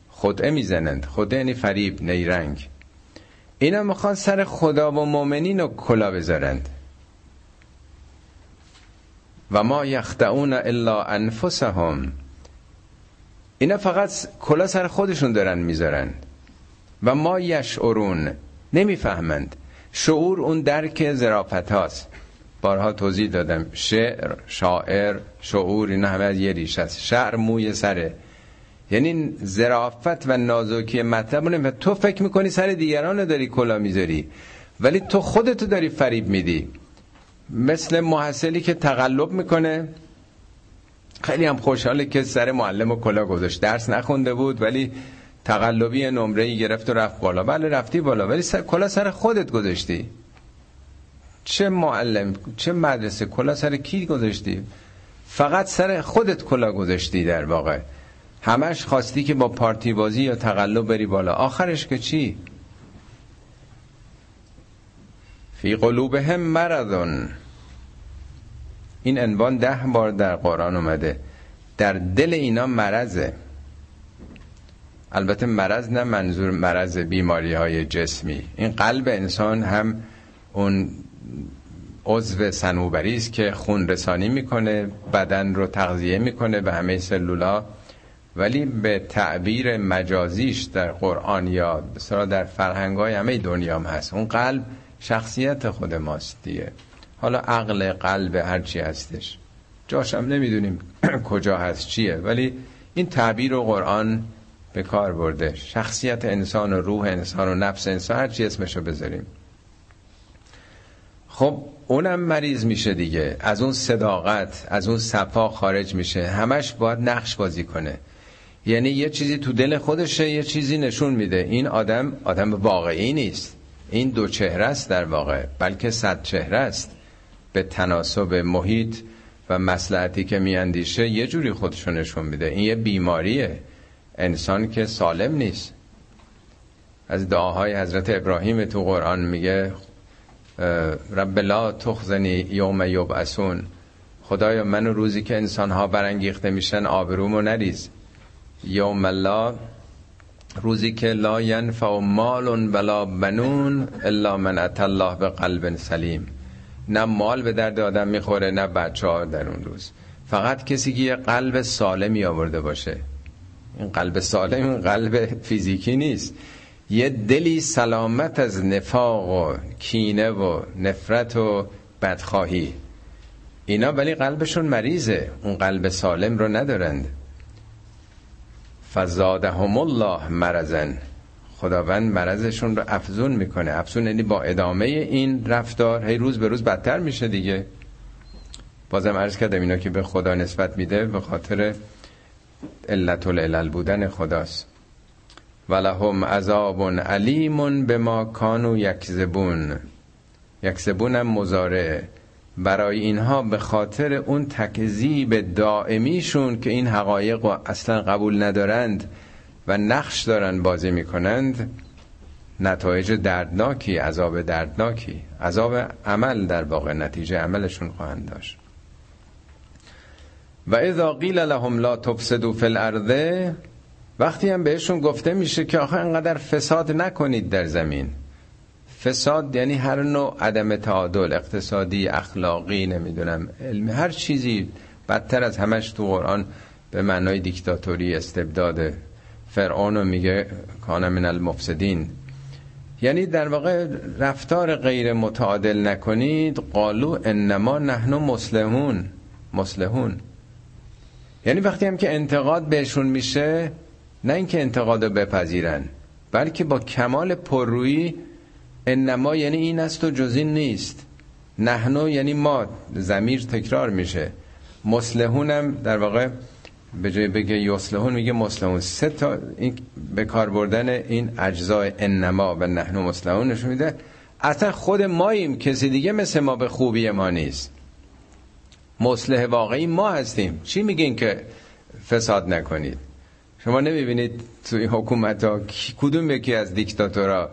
خدعه می‌زنند. خدعه یعنی فریب نیرنگ. اینا می‌خوان سر خدا و مؤمنین رو کلا بذارند. و ما یخدعون الا انفسهم. اینا فقط کلا سر خودشون دارن می‌ذارن. و ما یشعرون. نمی‌فهمند. شعور اون درک زرافت هاست بارها توضیح دادم. شعر شاعر شعور اینا همه از یه ریش هست شعر موی سره. یعنی زرافت و نازکی مطلب و تو فکر می‌کنی سر دیگران رو داری کلا می‌ذاری ولی تو خودتو داری فریب میدی. مثل محصلی که تقلب می‌کنه. خیلی هم خوشحاله که سر معلم و کلا گذاشت. درس نخونده بود ولی تقلبی نمره ای گرفت و رفت بالا. بله رفتی بالا ولی سر... کلا سر خودت گذاشتی. چه معلم چه مدرسه کلا سر کی گذاشتی؟ فقط سر خودت کلا گذاشتی در واقع. همش خواستی که با پارتی بازی یا تقلب بری بالا. آخرش که چی؟ فی قلوبهم مرضون. این عنوان ده بار در قرآن اومده. در دل اینا مرضه. البته مرض نه منظور مرض بیماری های جسمی. این قلب انسان هم اون عضو سنوبری است که خون رسانی می‌کنه بدن رو تغذیه می‌کنه به همه سلولا. ولی به تعبیر مجازیش در قرآن یا در فرهنگ های همه دنیا هم هست. اون قلب شخصیت خود ماست دیگه حالا عقل قلب هرچی هستش. جاشم نمی‌دونیم کجا هست چیه. ولی این تعبیر و قرآن به کار برده. شخصیت انسان و روح انسان و نفس انسان هرچی اسمشو بذاریم. خب اونم مریض میشه دیگه. از اون صداقت از اون صفا خارج میشه. همش باید نقش بازی کنه. یعنی یه چیزی تو دل خودشه یه چیزی نشون میده. این آدم آدم واقعی نیست. این دو چهره است در واقع. بلکه صد چهره است. به تناسب محیط و مسلحتی که میاندیشه یه جوری خودشو نشون میده. این یه بیماریه. انسان که سالم نیست. از دعاهای حضرت ابراهیم تو قرآن میگه رب لا تخزنی یوم یبعثون. خدایا من روزی که انسان ها برانگیخته میشن آبرومو نریز. یوم لا روزی که لا ینفع مال ولا بنون الا من اتى الله به قلب سلیم. نه مال به درد آدم می‌خوره نه بچه ها در اون روز. فقط کسی که یه قلب سالمی آورده باشه. این قلب سالم این قلب فیزیکی نیست. یه دلی سلامت از نفاق و کینه و نفرت و بدخواهی. اینا ولی قلبشون مریضه. اون قلب سالم رو ندارند. فزادهم الله مرزن خداوند مرضشون رو افزون می‌کنه. افزون یعنی با ادامه این رفتار هی روز به روز بدتر میشه دیگه. بازم عرض کردم اینا که به خدا نسبت میده به خاطر علت العلل بودن خداست. ولهم عذاب علیم به ما کانو یکذبون. یکذبون هم مزاره برای اینها به خاطر اون تکذیب دائمیشون که این حقایق رو اصلا قبول ندارند و نقش دارن بازی می‌کنند نتایج دردناکی عذاب دردناکی عذاب عمل در واقع نتیجه عملشون خواهند داشت. و اذا قیل لهم لا تفسدوا فی الارض وقتی هم بهشون گفته میشه که آخه انقدر فساد نکنید در زمین. فساد یعنی هر نوع عدم تعادل اقتصادی اخلاقی نمی‌دونم علمی هر چیزی بدتر از همش تو قرآن به معنای دیکتاتوری استبداد فرعون میگه کان من المفسدین. یعنی در واقع رفتار غیر متعادل نکنید قالو انما نحن مسلمون مسلمون یعنی وقتی هم که انتقاد بهشون میشه نه اینکه انتقاد رو بپذیرن بلکه با کمال پررویی انما یعنی این است و جز این نیست. نحنو یعنی ما زمیر تکرار میشه. مسلحون هم در واقع به جای بگه یسلحون میگه مسلحون سه تا این به کار بردن این اجزای انما و نحنو مسلحون نشون میده. اصلا خود ماییم کسی دیگه مثل ما به خوبی ما نیست. مصلح واقعی ما هستیم. چی میگین که فساد نکنید؟ شما نمی‌بینید توی حکومت ها کدوم یکی از دیکتاتورا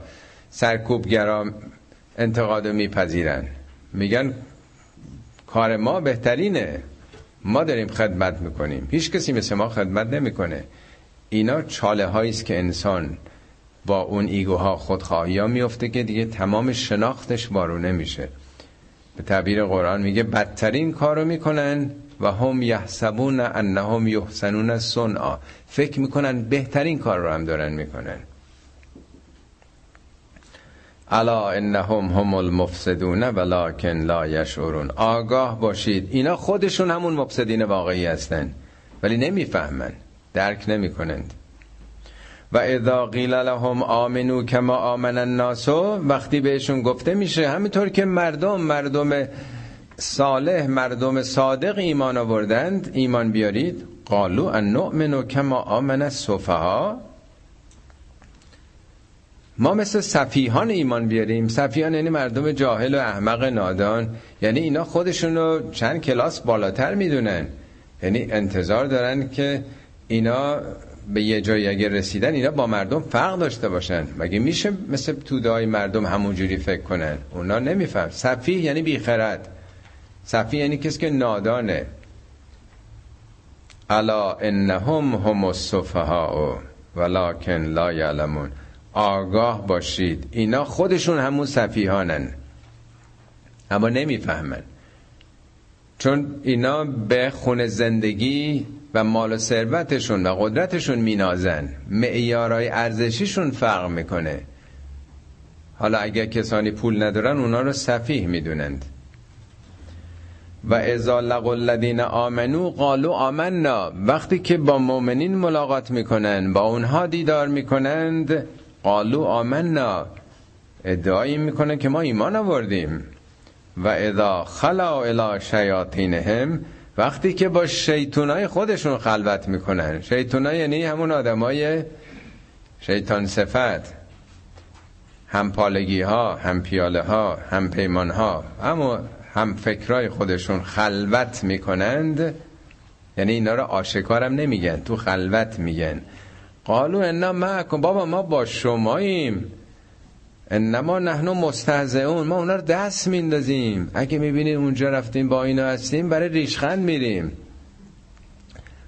سرکوبگرا انتقاد میپذیرن؟ میگن کار ما بهترینه. ما داریم خدمت می‌کنیم. هیچ کسی مثل ما خدمت نمی‌کنه. اینا چاله است که انسان با اون ایگوها خودخواهی ها میفته که دیگه تمام شناختش وارونه میشه. به تعبیر قرآن میگه بدترین کارو می‌کنن و هم یحسبون انهم یحسنون صنعا. فکر می‌کنن بهترین کار رو هم دارن می‌کنن. الا انهم هم المفسدون ولکن لا یشعرون. آگاه باشید. اینا خودشون همون مفسدین واقعی هستن. ولی نمی‌فهمن. درک نمی‌کنند. و اذا قیل لهم آمنو کما آمن الناس وقتی بهشون گفته میشه همینطور که مردم مردم صالح مردم صادق ایمان آوردند ایمان بیارید. قالو ان نؤمن کما آمن السفها ما مثل صفیحان ایمان بیاریم. صفیحان یعنی مردم جاهل و احمق نادان. یعنی اینا خودشون رو چند کلاس بالاتر می‌دونن. یعنی انتظار دارن که اینا به یه جایی اگه رسیدن اینا با مردم فرق داشته باشن. مگه میشه مثل توده مردم همونجوری فکر کنن؟ اونا نمیفهم. صفیح یعنی بیخرد. صفیح یعنی کسی که نادانه. الا انهم هم السفهاء ولکن لا یعلمون. آگاه باشید. اینا خودشون همون صفیحانن. اما نمی‌فهمن. چون اینا به خون زندگی و مال و ثروتشون و قدرتشون مینازن. معیارای ارزشیشون فرق می‌کنه. حالا اگر کسانی پول ندارن اونا رو صفیح می‌دونند. و ازا لقوا الذین آمنو قالوا آمنا. وقتی که با مؤمنین ملاقات می‌کنن با اونها دیدار می‌کنند قالو آمنا. ادعایی می‌کنه که ما ایمان آوردیم. و اذا خلا الى شیاطینهم وقتی که با شیطونای خودشون خلوت می‌کنن. شیطونا یعنی همون آدمای شیطان صفت. هم پالگی ها هم پیاله ها هم پیمان ها اما هم فکرای خودشون خلوت می‌کنند. یعنی اینا رو آشکارم نمیگن تو خلوت میگن. قالو انا معکم. بابا ما با شماییم. انما نحنو مستهزئون ما اونا رو دست میندازیم. اگه می‌بینید اونجا رفتیم با اینا هستیم برای ریشخند میریم.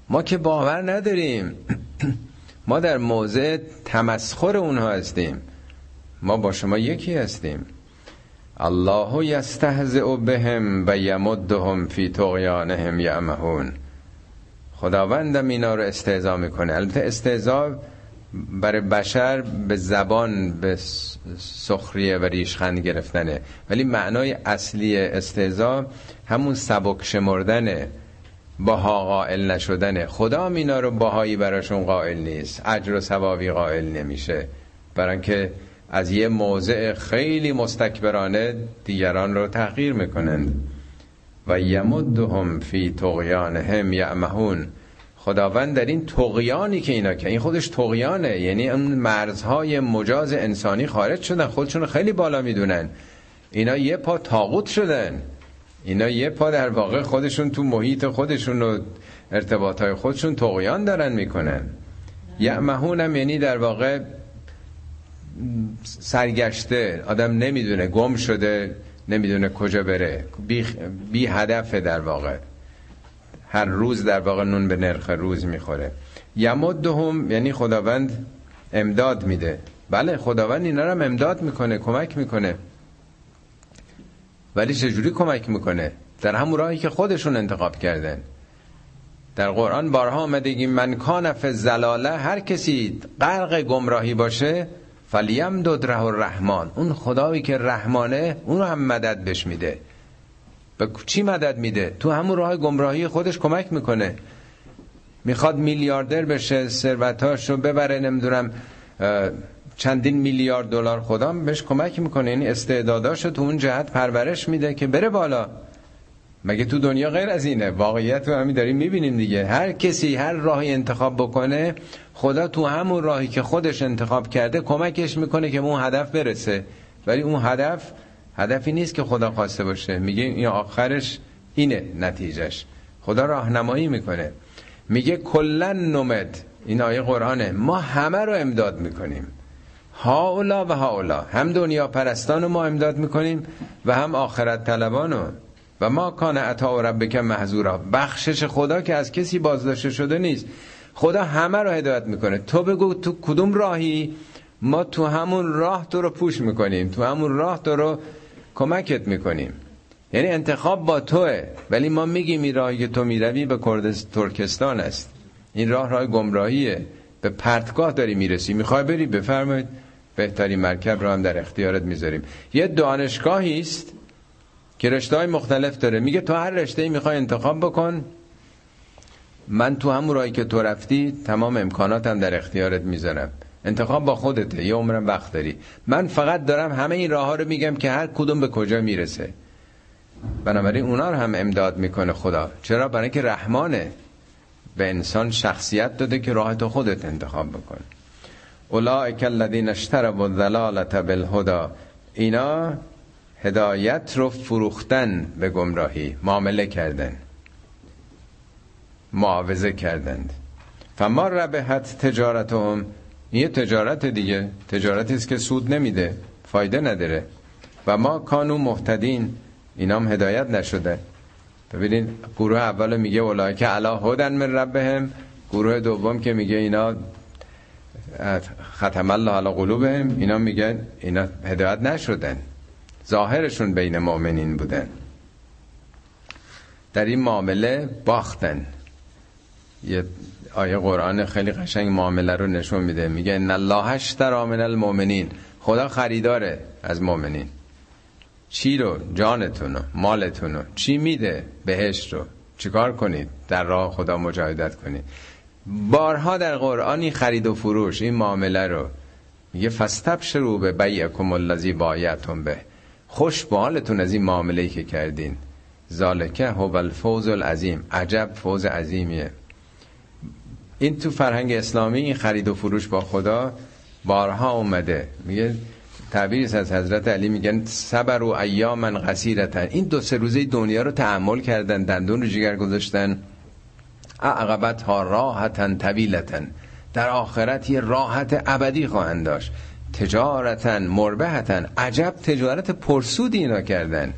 ما که باور نداریم. ما در موضع تمسخر اونها هستیم. ما با شما یکی هستیم. الله یستهزئ بهم و یمدهم فی طغیانهم یعمهون. خداوندم اینا رو استهزا می‌کنه. البته استهزا برای بشر به زبان به سخریه و ریشخند گرفتنه. ولی معنای اصلی استهزا همون سبک شمردنه. باها قائل نشدنه. خدا هم اینا رو باهایی براشون قائل نیست. اجر و ثوابی قائل نمیشه. برای که از یه موضع خیلی مستکبرانه دیگران رو تغییر می‌کنند. و یمدهم فی طغیانهم یعمهون. خداوند در این تقیانی که اینا که این خودش تقیانه یعنی اون مرزهای مجاز انسانی خارج شدن. خودشون خیلی بالا می‌دونن. اینا یه پا تاغوت شدن. اینا یه پا در واقع خودشون تو محیط خودشون و ارتباط های خودشون تقیان دارن می‌کنن. یعمهون یعنی در واقع سرگشته. آدم نمی‌دونه گم شده نمی‌دونه کجا بره. بی, بی هدفه در واقع. هر روز در واقع نون به نرخ روز می‌خوره. یمدهم یعنی خداوند امداد میده. بله خداوند اینا رو هم امداد می‌کنه کمک می‌کنه. ولی چجوری کمک می‌کنه؟ در همون راهی که خودشون انتخاب کردن. در قرآن بارها آمده من کان فی زلاله هر کسی غرق گمراهی باشه فلیم ددره الرحمن. اون خدایی که رحمانه اون هم مدد بش میده. به چی مدد میده؟ تو همون راه گمراهی خودش کمک می‌کنه. می‌خواد میلیاردر بشه ثروتاشو ببره نمی‌دونم چندین میلیارد دلار خدا بهش کمک می‌کنه. یعنی استعداداشو تو اون جهت پرورش میده که بره بالا. مگه تو دنیا غیر از اینه؟ واقعیت رو همین داریم می‌بینیم دیگه. هر کسی هر راهی انتخاب بکنه خدا تو همون راهی که خودش انتخاب کرده کمکش می‌کنه که اون هدف برسه. ولی اون هدف هدفی نیست که خدا خواسته باشه. میگه این آخرش اینه نتیجهش. خدا راهنمایی می‌کنه. میگه کلن نمد. این آیه قرآنه. ما همه رو امداد می‌کنیم. هاولا و هاولا. هم دنیا پرستان رو ما امداد می‌کنیم و هم آخرت طلبانو و ما کان عطا ربک محضورا. بخشش خدا که از کسی بازداشته شده نیست. خدا همه رو هدایت می‌کنه. تو بگو تو کدوم راهی ما تو همون راه تو رو پوش می‌کنیم. تو همون راه تو رو کمکت می‌کنیم. یعنی انتخاب با توه. ولی ما میگیم این راهی که تو می‌روی به کردس ترکستان است. این راه راه گمراهیه. به پرتگاه داری می‌رسی. می‌خوای بری؟ بفرمایید. بهترین مرکب رو هم در اختیارت می‌ذاریم. یه دانشگاهی است که رشته های مختلف داره. میگه تو هر رشته می‌خوای انتخاب بکن. من تو همون راهی که تو رفتی تمام امکاناتم در اختیارت می‌ذارم. انتخاب با خودته یه عمرم وقت داری. من فقط دارم همه این راه ها رو میگم که هر کدوم به کجا می‌رسه. بنابراین اونا رو هم امداد می‌کنه خدا. چرا؟ برای اینکه رحمانه. به انسان شخصیت داده که راه تو خودت انتخاب بکن. اولئک الذین اشتروا الضلاله بالهدى. اینا هدایت رو فروختن به گمراهی. معامله کردن. معاوضه کردند. فما ربحت تجارتهم. یه تجارت دیگه تجارتی است که سود نمیده فایده نداره. و ما کانو محتدین اینام هدایت نشده. ببینید گروه اول میگه اولای که علا هدن من ربهم گروه دوم که میگه اینا ختم الله علی قلوبهم اینا میگن اینا هدایت نشدن. ظاهرشون بین مؤمنین بودن. در این معامله باختن. یه آیه قرآن خیلی قشنگ معامله رو نشون میده. میگه ان الله اشترى من المؤمنین. خدا خریداره از مؤمنین. چی رو؟ جانتون رو مالتون رو. چی میده بهش رو؟ چیکار کنید؟ در راه خدا مجاهدت کنید. بارها در قرآنی خرید و فروش این معامله رو. میگه فستب شروع به بیعکم الذی بایعتم به. خوش بالتون از این معامله که کردین. ذالکه هو الفوز العظیم. عجب فوز عظیمیه. این تو فرهنگ اسلامی این خرید و فروش با خدا بارها اومده. میگه تعبیری از حضرت علی میگن صبر و ایامن قصیرتن این دو سه روزه دنیا رو تحمل کردن دندون رو جگر گذاشتن. عقبت ها راحتن طویلتن. در آخرت یه راحت ابدی خواهند داشت. تجارتن مربحتن. عجب تجارت پرسودی اینا کردن.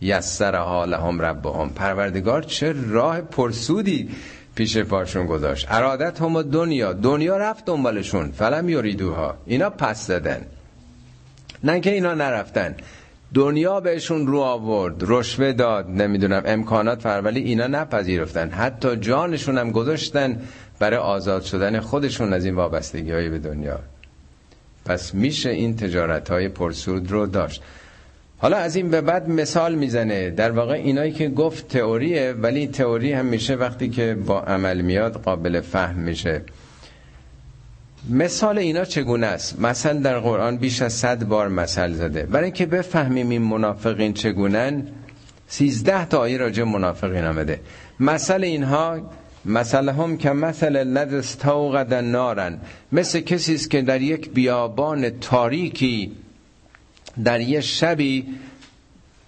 یسر حالهم ربهم. پروردگار چه راه پرسودی پیش پاشون گذاشت. ارادت هم دنیا. دنیا رفت دنبالشون. فلم یریدوها اینا پس دادن. نه که اینا نرفتن. دنیا بهشون رو آورد. رشوه داد. نمی‌دونم امکانات فر ولی اینا نپذیرفتن. حتی جانشون هم گذاشتن برای آزاد شدن خودشون از این وابستگی های به دنیا. پس میشه این تجارت های پرسود رو داشت. حالا از این به بعد مثال می‌زنه. در واقع اینایی که گفت تئوریه ولی تئوری هم میشه وقتی که با عمل میاد قابل فهم میشه. مثال اینا چگونه است؟ مثل در قرآن بیش از صد بار مثل زده. برای اینکه بفهمیم این منافقین چگونن سیزده تا آیه راجع منافقین آمده مثل اینها مثل هم که مثل الذی استوقد نارن مثل کسی است که در یک بیابان تاریکی در یه شبی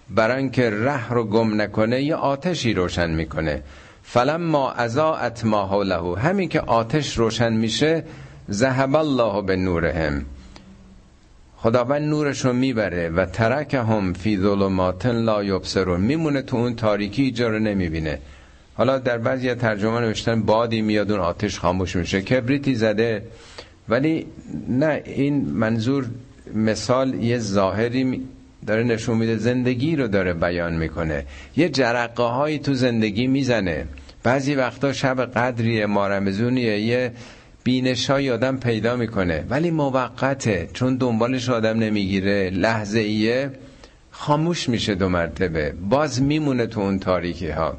برای که ره رو گم نکنه یه آتشی روشن می‌کنه. فلما ازاعت ما حوله. همین که آتش روشن میشه ذهب الله به نورهم. خداوند نورش رو می‌بره و ترک هم فی ظلمات لا یبصرون. میمونه تو اون تاریکی جا رو نمی‌بینه. حالا در بعضی ترجمه نوشتن بادی میاد اون آتش خاموش میشه. کبریتی زده. ولی نه این منظور مثال یه ظاهری داره نشون میده زندگی رو داره بیان می‌کنه. یه جرقه هایی تو زندگی می‌زنه. بعضی وقتا شب قدریه مارمزونیه یه بینشای آدم پیدا می‌کنه. ولی موقته چون دنبالش آدم نمی‌گیره لحظه ایه خاموش میشه دو مرتبه. باز میمونه تو اون تاریکی ها.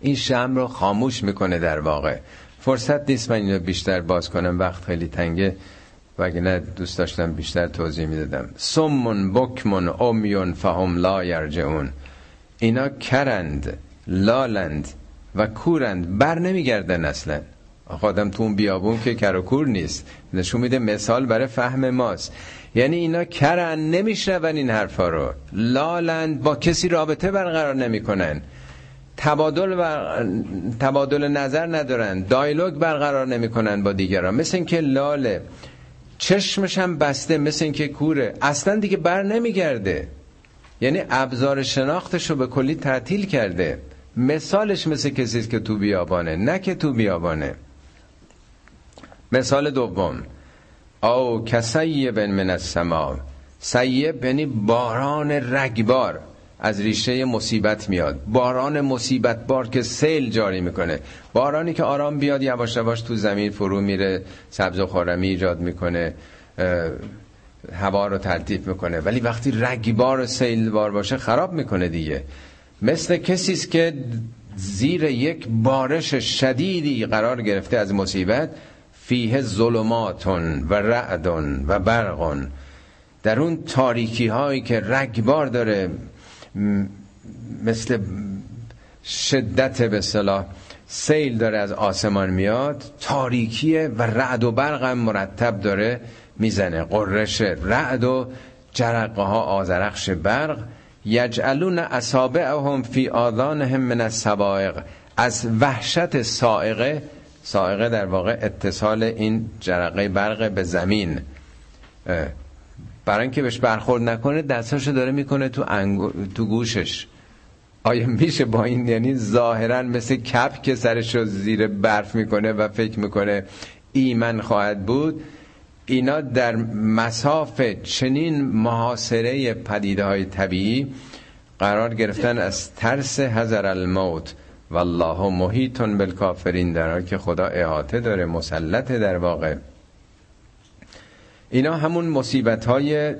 این شم رو خاموش می‌کنه در واقع. فرصت نیست من اینو بیشتر باز کنم وقت خیلی تنگه. نه دوست داشتم بیشتر توضیح می‌دادم. سمون بکمون امیون فهم لا یرجعون. اینا کرند لالند و کورند. بر نمیگردن اصلا. آدم تو اون بیابون که کر و کور نیست. نشون میده مثال برای فهم ماست. یعنی اینا کرن نمیشنون این حرفا رو. لالند با کسی رابطه برقرار نمی‌کنن. تبادل, بر... تبادل نظر ندارن. دایلوگ برقرار نمی‌کنن با دیگران. مثل اینکه لاله. چشمش هم بسته مثل اینکه کوره. اصلا دیگه بر نمیگرده. یعنی ابزار شناختش رو به کلی تعطیل کرده. مثالش مثل کسی که تو بیابانه نه که تو بیابانه. مثال دوم. او کسیب من السما. سیب یعنی باران رگبار. از ریشه مصیبت میاد. باران مصیبت بار که سیل جاری می‌کنه. بارانی که آرام بیاد یواش یواش تو زمین فرو میره سبز و خارمی ایجاد می‌کنه هوا رو تلطیف می‌کنه. ولی وقتی رگبار و سیل بار باشه خراب می‌کنه دیگه. مثل کسی است که زیر یک بارش شدیدی قرار گرفته از مصیبت فیه ظلماتون و رعدون و برقون در اون تاریکی هایی که رگبار داره مثل شدت به صلاح سیل داره از آسمان میاد تاریکیه و رعد و برق هم مرتب داره می‌زنه قرش رعد و جرقه ها آزرخش برق. یجعلون اصابعهم فی آذانهم من السوائق از وحشت سائقه سائقه در واقع اتصال این جرقه برق به زمین برای اینکه بهش برخورد نکنه دستاشو داره می‌کنه تو, تو گوشش. آیا میشه با این یعنی ظاهرا مثل کپ که سرش رو زیر برف می‌کنه و فکر می‌کنه ایمن خواهد بود اینا در مساف چنین محاصره پدیده های طبیعی قرار گرفتن از ترس حذر الموت. والله محیطون بالکافرین در که خدا احاطه داره مسلط در واقع. اینا همون مصیبت های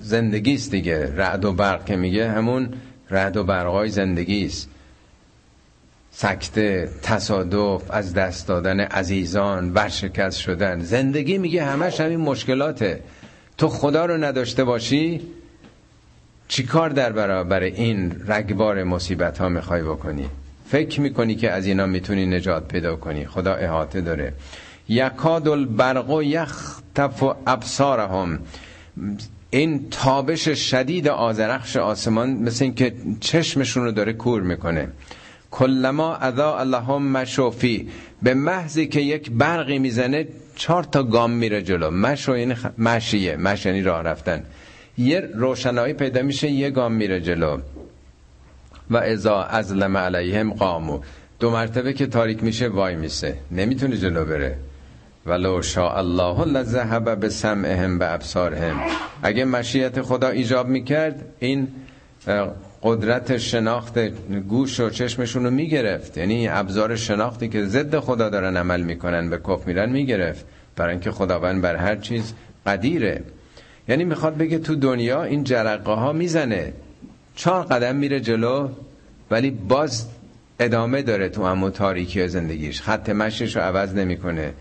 زندگی است دیگه. رعد و برق که میگه همون رعد و برقای زندگی است سکته تصادف از دست دادن عزیزان ورشکست شدن. زندگی میگه همش همین مشکلاته. تو خدا رو نداشته باشی چیکار در برابر این رگبار مصیبت ها می‌خوای بکنی؟ فکر می‌کنی که از اینا می‌تونی نجات پیدا کنی؟ خدا احاطه داره. یکاد البرق و یختف و ابصارهم. این تابش شدید آزرخش آسمان مثل اینکه چشمشون رو داره کور می‌کنه. کلما اذا اللهم مشوفی به محضی که یک برقی می‌زنه چهار تا گام میره جلو. مشو یعنی مشیه. مش یعنی راه رفتن. یه روشنایی پیدا میشه یه گام میره جلو. و ازا ازلم علیهم قامو دو مرتبه که تاریک میشه وای میسه. نمی‌تونه جلو بره. ولو شاء الله لذهب به سمعهم به ابصارهم. اگه مشیت خدا ایجاب می‌کرد این قدرت شناخت گوش و چشمشون رو می‌گرفت. یعنی ابزار شناختی که ضد خدا دارن عمل می‌کنن به کف میرن می‌گرفت. برای اینکه خداوند بر هر چیز قدیره. یعنی می‌خواد بگه تو دنیا این جرقه ها می‌زنه. چهار قدم میره جلو ولی باز ادامه داره تو همون تاریکی زندگیش. خط مشیش رو عوض نمی‌کنه.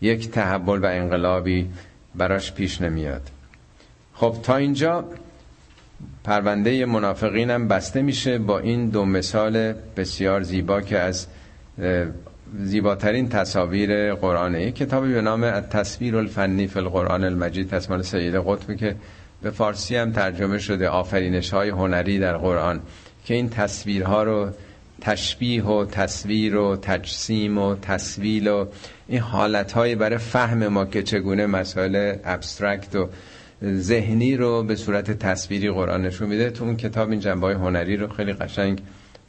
یک تحول و انقلابی براش پیش نمیاد. خب تا اینجا پرونده منافقین هم بسته میشه با این دو مثال بسیار زیبا که از زیباترین تصاویر قرآنه یک کتابی به نام تصویر الفنی فی القرآن المجید تصمال سید قطبی که به فارسی هم ترجمه شده آفرینش های هنری در قرآن که این تصویرها رو تشبیه و تصویر و تجسیم و تصویل و این حالتهایی برای فهم ما که چگونه مسائل ابسترکت و ذهنی رو به صورت تصویری قرآن نشون میده تو اون کتاب این جنبه هنری رو خیلی قشنگ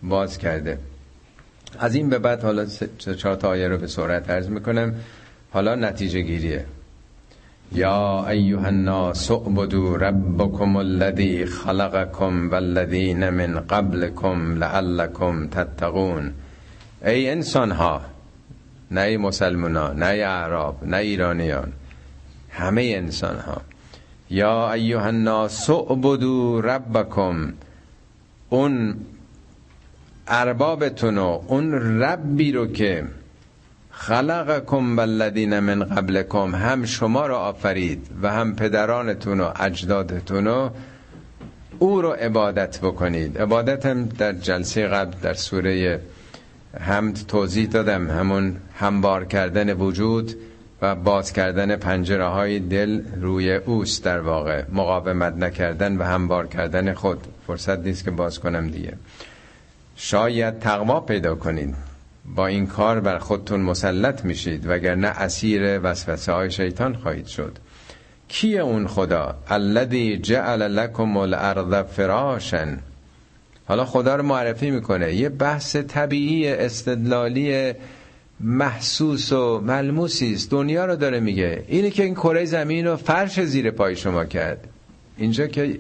باز کرده. از این به بعد حالا چهار تا آیه رو به سرعت عرض می‌کنم. حالا نتیجه گیریه. یا ایها الناس اعبدوا ربکم الذی خلقکم والذین من قبلکم لعلکم تتقون. ای انسان ها نه ای مسلمان ها نه ای اعراب نه ایرانیان همه انسان ها یا ایها الناس اعبدوا ربکم اون اربابتون و اون ربی رو که خلقکم والذین من قبلکم هم شما رو آفرید و هم پدرانتون و اجدادتون و او رو عبادت بکنید. عبادت هم در جلسه قبل در سوره حمد توضیح دادم همون همبار کردن وجود و باز کردن پنجره های دل روی اوست در واقع. مقاومت نکردن و همبار کردن خود. فرصت نیست که باز کنم دیگه. شاید تقوا پیدا کنید. با این کار بر خودتون مسلط میشید وگرنه اسیر وسوسه های شیطان خواهید شد. کیه اون خدا؟ الذی جعل لکم الارض فراشن حالا خدا رو معرفی می‌کنه. یه بحث طبیعی استدلالی محسوس و ملموسی است. دنیا رو داره میگه. اینه که این کره زمین رو فرش زیر پای شما کرد. اینجا که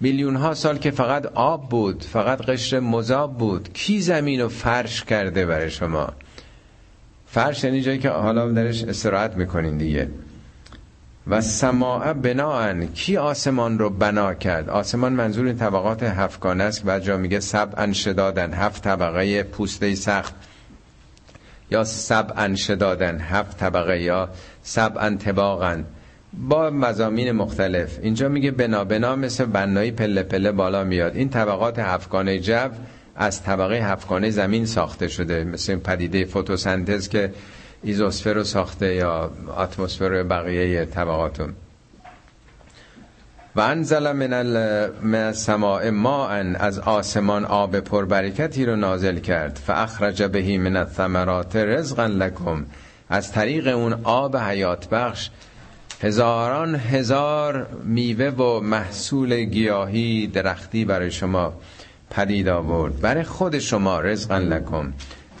میلیون ها سال که فقط آب بود فقط قشر مذاب بود کی زمین رو فرش کرده برای شما؟ فرش یعنی جایی که حالا درش استراحت می‌کنین دیگه. و سماع بناان کی آسمان رو بنا کرد؟ آسمان منظور این طبقات هفتگانه است بعد جا میگه سب انشدادن هفت طبقه پوسته سخت. یا سب انشدادن هفت طبقه یا سب انتباقن با مزامین مختلف. اینجا میگه بنا بنا مثل بنایی پله پله بالا میاد. این طبقات هفتگانه جو از طبقه هفتگانه زمین ساخته شده. مثل پدیده فوتوسنتز که ایزوسفر رو ساخته یا اتمسفر بقیه طبقاتون. و انزل من السماء ماء از آسمان آب پربرکتی رو نازل کرد. فاخرج بهی من الثمرات رزقا لکم. از طریق اون آب حیات بخش هزاران هزار میوه و محصول گیاهی درختی برای شما پدید آورد. برای خود شما رزقا لکم.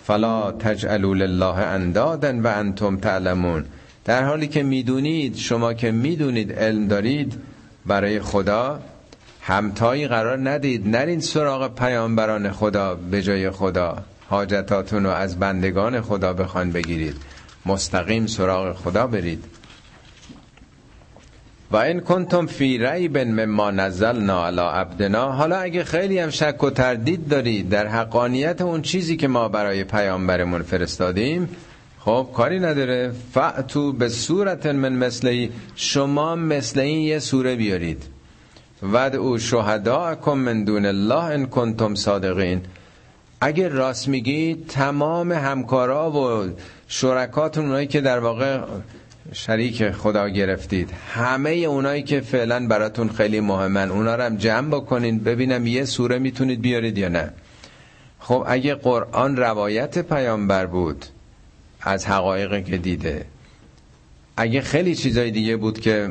فلا تجعلوا لله اندادا و انتم تعلمون. در حالی که می‌دونید شما که می‌دونید علم دارید برای خدا همتایی قرار ندید. نرین سراغ پیامبران خدا به جای خدا. حاجتاتون رو از بندگان خدا بخوان بگیرید. مستقیم سراغ خدا برید. و این کنتم فی ریب مما نزلنا علی عبدنا. حالا اگه خیلی هم شک و تردید دارید در حقانیت اون چیزی که ما برای پیامبرمون فرستادیم خب کاری نداره. فعتو به صورت من مثلی شما مثل این یه سوره بیارید. ود او شهداءکم من دون الله ان کنتم صادقین. اگه راست میگید تمام همکارا و شرکاتون اونایی که در واقع شریک خدا گرفتید. همه اونایی که فعلا براتون خیلی مهمن اونا رو هم جمع بکنین ببینم یه سوره می‌تونید بیارید یا نه. خب اگه قرآن روایت پیامبر بود از حقایقی که دیده اگه خیلی چیزای دیگه بود که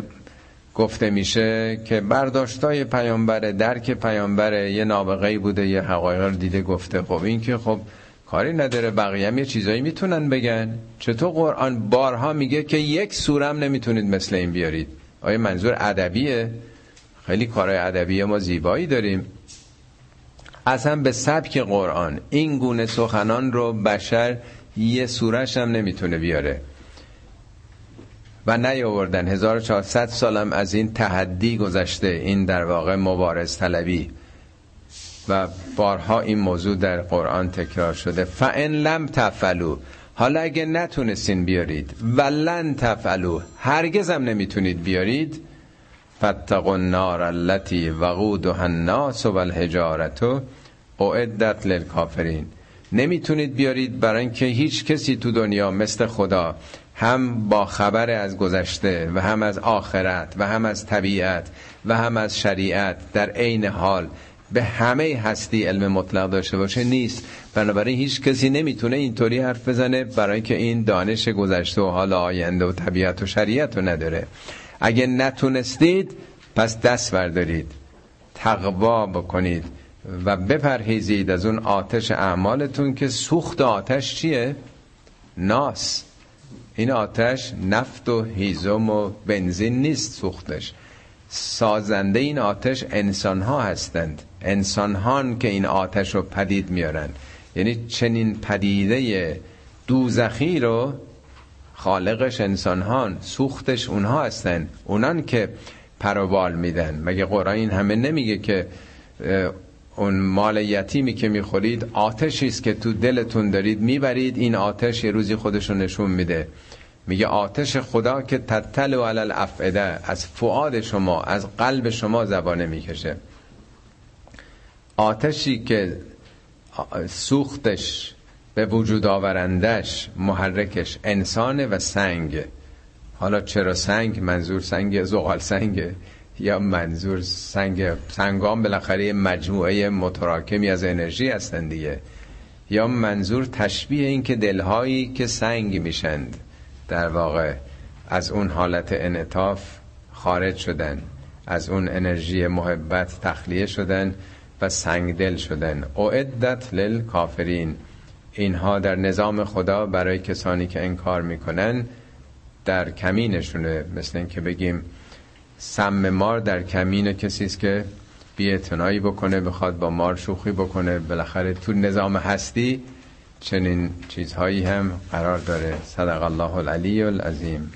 گفته میشه که برداشتای پیامبره درک پیامبره یه نابغه بوده یه حقایق رو دیده گفته. خب این که خب کاری نداره بقیه هم یه چیزایی می‌تونن بگن. چطور قرآن بارها میگه که یک سورم نمی‌تونید مثل این بیارید؟ آیا منظور ادبیه؟ خیلی کارهای ادبی ما زیبایی داریم. اصلا به سبک قرآن این گونه سخنان رو بشر یه سورش هم نمی‌تونه بیاره. و نیاوردن. 1400 سالم از این تحدی گذشته این در واقع مبارز طلبی. و بارها این موضوع در قرآن تکرار شده. فان لم تفعلوا حالا اگه نتونستین بیارید ولن تفعلوا هرگز هم نمی‌تونید بیارید. فتقوا النار التي وقودها الناس والحجارة اعدت للکافرین نمی‌تونید بیارید برای اینکه هیچ کسی تو دنیا مثل خدا هم با خبر از گذشته و هم از آخرت و هم از طبیعت و هم از شریعت در عین حال به همه هستی علم مطلق داشته باشه نیست. بنابراین هیچ کسی نمی‌تونه اینطوری حرف بزنه برای که این دانش گذشته و حال آینده و طبیعت و شریعت رو نداره. اگه نتونستید پس دست بردارید. تقوا بکنید و بپرهیزید از اون آتش اعمالتون که سوخت آتش چیه؟ ناس. این آتش نفت و هیزم و بنزین نیست سوختش. سازنده این آتش انسان ها هستند. انسان هان که این آتش رو پدید میارن یعنی چنین پدیده دوزخی رو خالقش انسان هان سوختش اونها هستن اونان که پروبال میدن. مگه قرآن این همه نمیگه که اون مال یتیمی که می‌خورید آتشی است که تو دلتون دارید می‌برید این آتش یه روزی خودشو نشون میده. میگه آتش خدا که تتل و علل افعده از فعاد شما از قلب شما زبانه می‌کشه. آتشی که سوختش به وجود آورندش محرکش انسانه و سنگ. حالا چرا سنگ؟ منظور سنگ زغال سنگه یا منظور سنگ سنگام؟ بالاخره مجموعه متراکمی از انرژی هستند دیگه. یا منظور تشبیه این که دلهایی که سنگ میشند. در واقع از اون حالت انعطاف خارج شدن از اون انرژی محبت تخلیه شدن و سنگدل شدن. اعدت للکافرین. اینها در نظام خدا برای کسانی که انکار می‌کنن در کمینشونه. مثل این که بگیم سم مار در کمین کسی است که بی بکنه بخواد با مار شوخی بکنه بالاخره تو نظام هستی چنین چیزهایی هم قرار داره. صدق الله العلی العظیم.